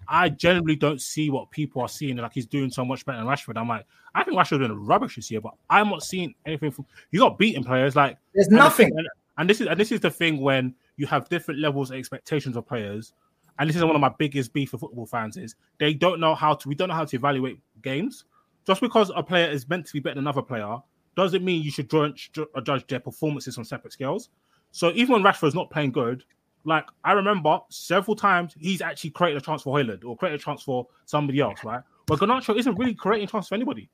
I generally don't see what people are seeing. Like he's doing so much better than Rashford. I'm like, I think Rashford doing rubbish this year, but I'm not seeing anything from. He's got beaten players. Like there's nothing. And, and, this is and this is the thing when you have different levels of expectations of players. And this is one of my biggest beef for football fans is they don't know how to. We don't know how to evaluate games. Just because a player is meant to be better than another player doesn't mean you should judge, judge their performances on separate scales. So even when Rashford's not playing good, like I remember several times he's actually created a chance for Højlund or created a chance for somebody else, right? But Garnacho isn't really creating chance for anybody.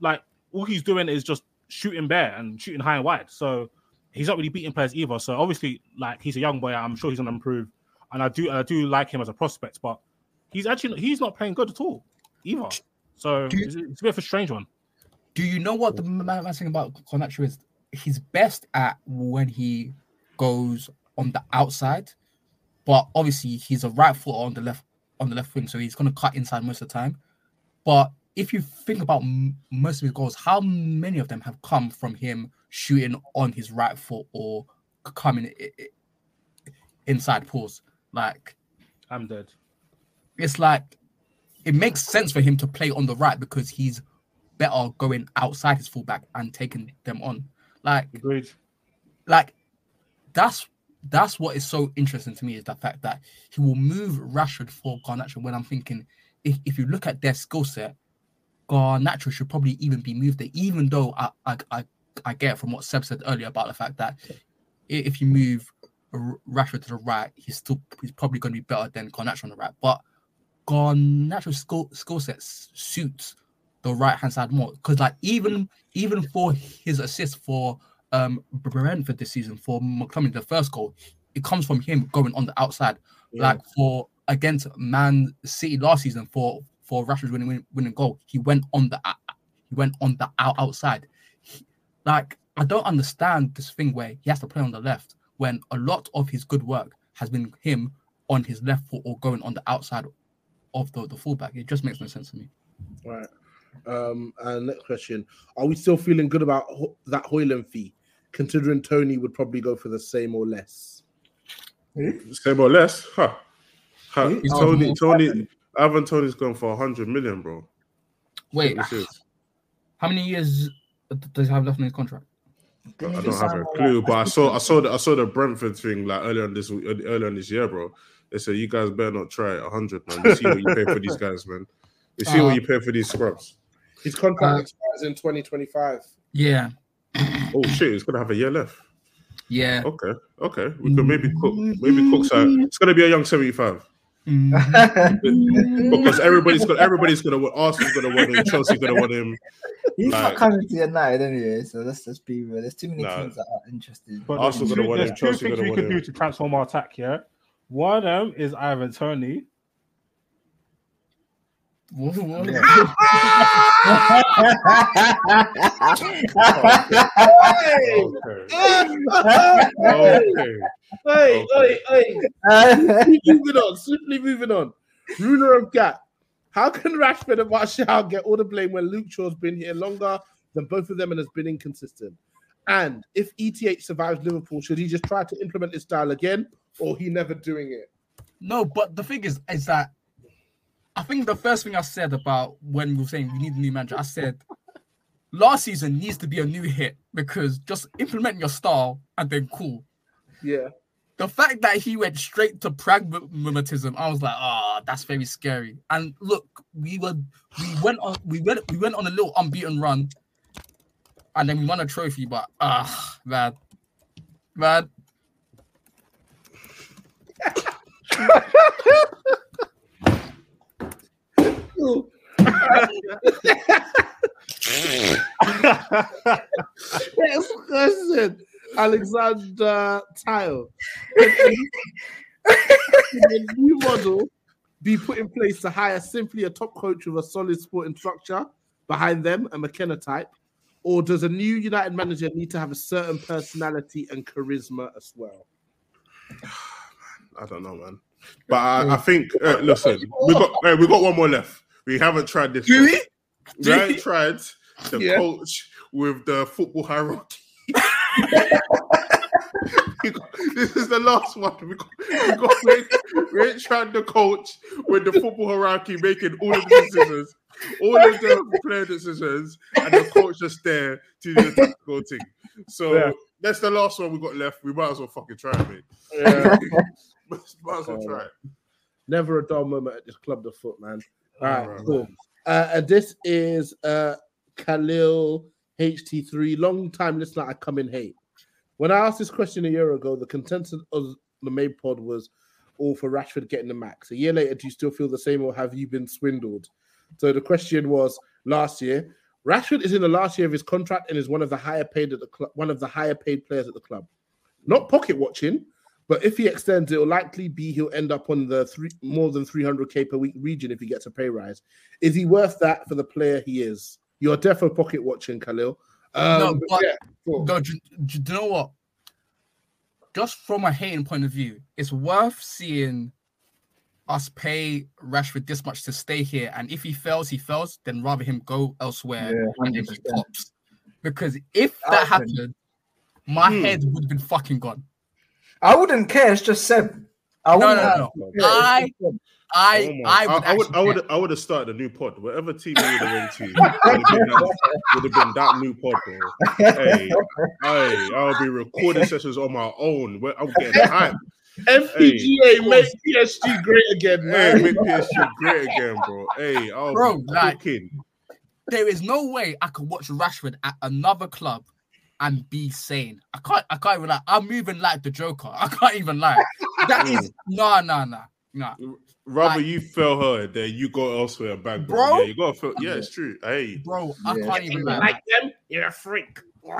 Like all he's doing is just shooting bare and shooting high and wide. So he's not really beating players either. So obviously, like he's a young boy, I'm sure he's gonna improve. And I do I do like him as a prospect, but he's actually he's not playing good at all either. So you, it's, it's, a bit of a strange one. Do you know what the mad thing about Garnacho is? He's best at when he goes on the outside, but obviously he's a right foot on the left on the left wing, so he's going to cut inside most of the time. But if you think about m- most of his goals, how many of them have come from him shooting on his right foot or coming inside pause. Like I'm dead. it's like it makes sense for him to play on the right because he's better going outside his fullback and taking them on. Like Agreed. like that's that's what is so interesting to me is the fact that he will move Rashford for Garnacho when I'm thinking if, if you look at their skill set, Garnacho should probably even be moved there, even though I, I I I get from what Seb said earlier about the fact that if you move Rashford to the right, he's still he's probably going to be better than Garnacho on the right. But Garnacho's skill skill set suits the right hand side more because like even even for his assist for um Brentford this season for McClumming the first goal, it comes from him going on the outside. Yeah. Like for against Man City last season for for Rashford's winning winning, winning goal, he went on the he went on the out, outside. He- like I don't understand this thing where he has to play on the left when a lot of his good work has been him on his left foot or going on the outside of the, the fullback. It just makes no sense to me. Right. Um, and next question: Are we still feeling good about Ho- that Højlund fee, considering Toney would probably go for the same or less? Same or less, huh? huh. Who? Toney, Oh, Toney, Ivan Toney's going for hundred million, bro. Wait, how many years does he have left in his contract? I don't have a clue, but I saw, I saw, the, I saw the Brentford thing like earlier on this, week- earlier on this year, bro. They said you guys better not try it. hundred, man. We see what you pay for these guys, man. We see Uh, what you pay for these scrubs. His contract Uh, expires in 2025. Yeah. Oh shit, he's gonna have a year left. Yeah. Okay, okay. We could maybe cook, maybe cook. Some, it's gonna be a young seventy-five. Mm. because everybody's got everybody's gonna want Arsenal's gonna want him, Chelsea's gonna want him. He's Like- not coming to United anyway, so let's just be real. There's too many Nah. teams that are interested. But Arsenal there's gonna two, there's two Chelsea things we want could do to transform our attack. Yeah, one of them is Ivan Toney. hey, hey, hey, hey. moving on, simply moving on. Ruler of Gap. How can Rashford and Martial get all the blame when Luke Shaw's been here longer than both of them and has been inconsistent? And if ETH survives Liverpool, should he just try to implement his style again, or he never doing it? No, but the thing is, is that I think the first thing I said about when we were saying we need a new manager, I said last season needs to be a new hit because just implement your style and then cool. Yeah. The fact that he went straight to pragmatism, I was like, ah, that's very scary. And look, we were we went on we went we went on a little unbeaten run, and then we won a trophy. But ah, man, man, Next question. Alexander Tile. A new model be put in place to hire simply a top coach with a solid sporting structure behind them, a McKenna type? Or does a new United manager need to have a certain personality and charisma as well? I don't know, man. But I, I think uh, listen, we got uh, we got one more left. We haven't tried this. Do one. we? We haven't we? tried the Yeah. coach with the football hierarchy. This is the last one. We got, we got we ain't tried the coach with the football hierarchy making all of the decisions, all of the player decisions, and the coach just there to do the tactical thing. So Yeah. that's the last one we got left. We might as well fucking try it, mate. Yeah. might as well try it. Never a dull moment at this club, the foot, man. All right, Alright, cool. Uh, and this is uh, Khalil HT3, long time listener. I come in hate. When I asked this question a year ago, the consensus of the main pod was all for Rashford getting the max. A year later, do you still feel the same, or have you been swindled? So the question was last year. Rashford is in the last year of his contract and is one of the higher paid at the club, one of the higher paid players at the club. Not pocket watching, but if he extends, it will likely be he'll end up on the three more than 300k per week region if he gets a pay rise. Is he worth that for the player he is? You're definitely pocket watching, Khalil. Um, no, but but yeah, cool. no, do, do you know what? Just from a hating point of view, it's worth seeing us pay Rashford this much to stay here, and if he fails, he fails. Then rather him go elsewhere Yeah, and then he 100%. pops. Because if that Happened. happened, my Hmm. head would have been fucking gone. I wouldn't care. It's just Seb. I No, wouldn't no, no. I, I, Oh I would, I, would, I would. I would have, I would have started a new pod. Whatever team we would have went to, would have been that, would have been that new pod, bro. Hey, hey, I'll be recording sessions on my own. I'm getting hype. FPGA make PSG great again, Hey, man. make PSG great again, bro. Hey, I'll Bro, be like- cooking. there is no way I could watch Rashford at another club and be sane. I can't. I can't even lie. I'm moving like the Joker. I can't even lie. That is no, no, no, no. Rather you fell her than you go elsewhere and bang, bro. Bro? Yeah, you got to feel. Yeah, it's true. Hey, bro, I Yeah. can't even You lie. like them? You're a freak.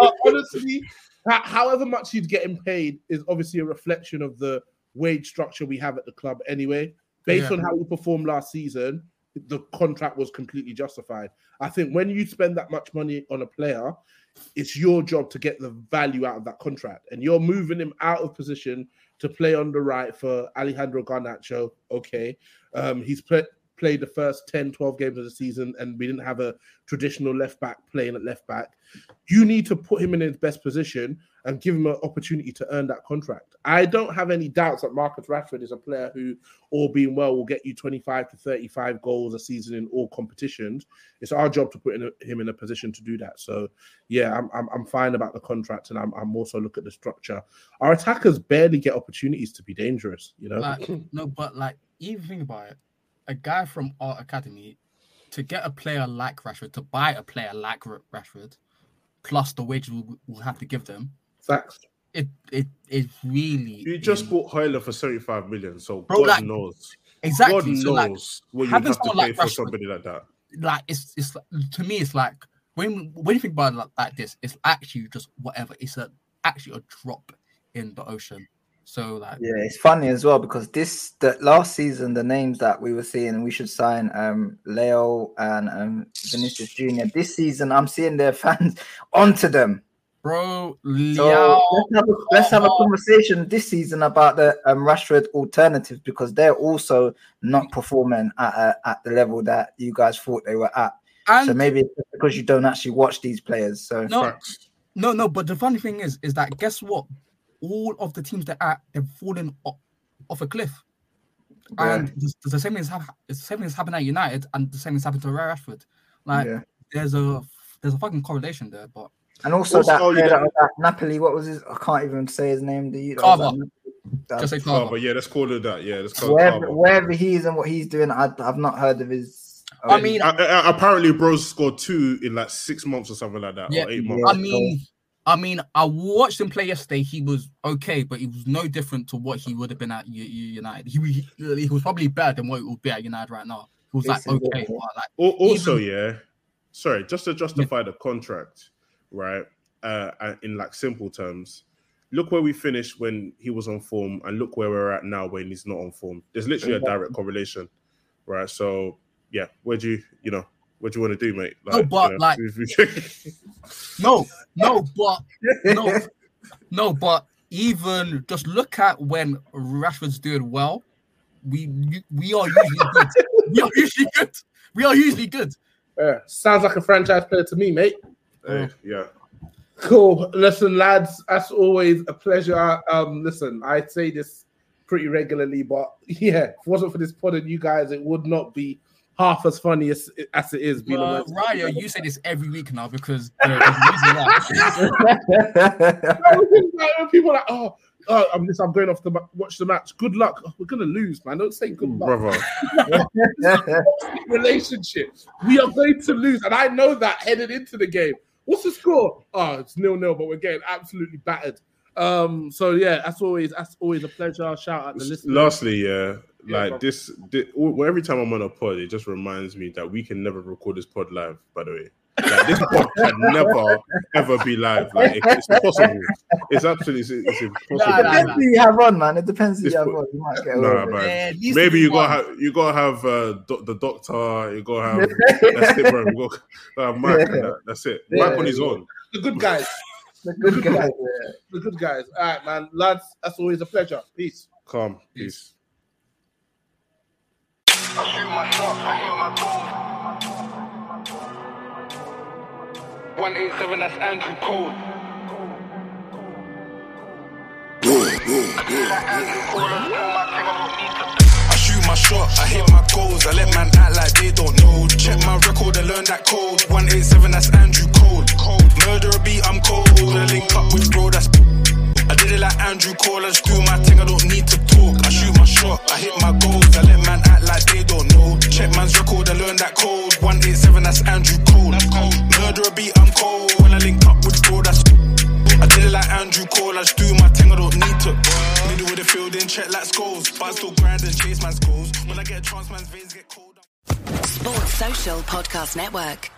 Uh, honestly, however much he's getting paid is obviously a reflection of the wage structure we have at the club anyway. Based Yeah. on how he performed last season, the contract was completely justified. I think when you spend that much money on a player, it's your job to get the value out of that contract. And you're moving him out of position to play on the right for Alejandro Garnacho. Okay. Um, he's played played the first 10, 12 games of the season, and we didn't have a traditional left back playing at left back. You need to put him in his best position and give him an opportunity to earn that contract. I don't have any doubts that Marcus Rashford is a player who, all being well, will get you 25 to 35 goals a season in all competitions. It's our job to put in a, him in a position to do that. So, yeah, I'm, I'm, I'm fine about the contract, and I'm, I'm also look at the structure. Our attackers barely get opportunities to be dangerous, you know? Like, no, but like, even think about it. A guy from our academy to get a player like Rashford, to buy a player like Rashford, plus the wages we'll, we'll have to give them. Facts. It it it really. you just bought Højlund for 75 million, so Bro, God like, knows. exactly. God knows like, what you having have to someone pay like for somebody like that. like it's it's to me it's like when when you think about it like, like this, it's actually just whatever. It's a actually a drop in the ocean. So like Yeah, it's funny as well because this the last season the names that we were seeing we should sign um Leão and um Vinicius Junior. This season I'm seeing their fans onto them. Bro, So let's have a, let's have a conversation this season about the um, Rashford alternatives because they're also not performing at uh, at the level that you guys thought they were at. so And- maybe it's because you don't actually watch these players. So no, no, no. But the funny thing is, is that guess what? All of the teams that are they've fallen off, off a cliff. And the, the same thing is hap- the same thing is happening at United, and the same thing is happening to Rashford. Like Yeah. there's a there's a fucking correlation there. But And also, Also, that, oh, you player got- that, that Napoli, what was his? I can't even say his name. Do you? Carver. Just say Carver. Yeah, let's call it that. Yeah, let's call it Wherever, Carver. wherever he is and what he's doing, I, I've not heard of his. I mean, A- a- apparently, Bros scored two in like six months or something like that, yeah, or eight months. I mean, I mean, I watched him play yesterday. He was okay, but he was no different to what he would have been at U- U- United. He, he he was probably better than what he would be at United right now. He was like okay, but like Also, even- yeah, sorry, just to justify the contract, right? Uh, uh, in like simple terms, look where we finished when he was on form, and look where we're at now when he's not on form. There's literally a direct correlation, right? So, yeah, where do you, you know, what do you want to do, mate? No, but, you know, like- No, no, but no, no, but even just look at when Rashford's doing well, we we are usually good. we are usually good. We are usually good. Yeah, sounds like a franchise player to me, mate. Hey, yeah. Cool. Listen, lads, as always, a pleasure. Um, listen, I say this pretty regularly, but yeah, if it wasn't for this pod and you guys, it would not be half as funny as, as it is. Being Uh, Raya, you say this every week now because there- there's a reason why. When people are like, oh, oh, I'm this. I'm going off to ma- watch the match. Good luck. Oh, we're gonna lose, man. Don't say good luck, brother. relationship. We are going to lose, and I know that headed into the game. What's the score? Oh, it's nil nil, but we're getting absolutely battered. Um, so yeah, that's always that's always a pleasure. Shout out to the listeners. Lastly, yeah, Yeah, like bro. this, thi- well, every time I'm on a pod, it just reminds me that we can never record this pod live. By the way, like, this pod can never ever be live. Like it's impossible. It's absolutely it's, it's impossible. It depends who you have on, man. It depends who This you have po- on. You might get away Nah, with it. man. Maybe you gotta have you gotta have uh, do- the doctor. You gotta have that's it, bro. You gotta have Mike. and that. That's it. Yeah. Mike on his own. The good guys. The good guys. The good guys. All right, man. Lads, that's always a pleasure. Peace. Calm. Peace. I 187, that's Andrew Cole. I shoot my shot, I hit my goals. I let man act like they don't know. Check my record and learn that code. 187, that's Andrew Cole. Murderer beat, I'm cold. I link up with bro, that's. I did it like Andrew Cole. I just do my thing, I don't need to talk. I shoot my shot, I hit my goals. I let man act like they don't know. Check man's record I learn that code. 187, that's Andrew Cole. Murderer beat, I'm cold. When I link up with bro, that's. I did it like Andrew Cole, I just do my thing, I don't need to. Middle of the field, in check like skulls. But I still grind and chase man's goals. When I get a chance, man's veins get cold. Sports Social Podcast Network.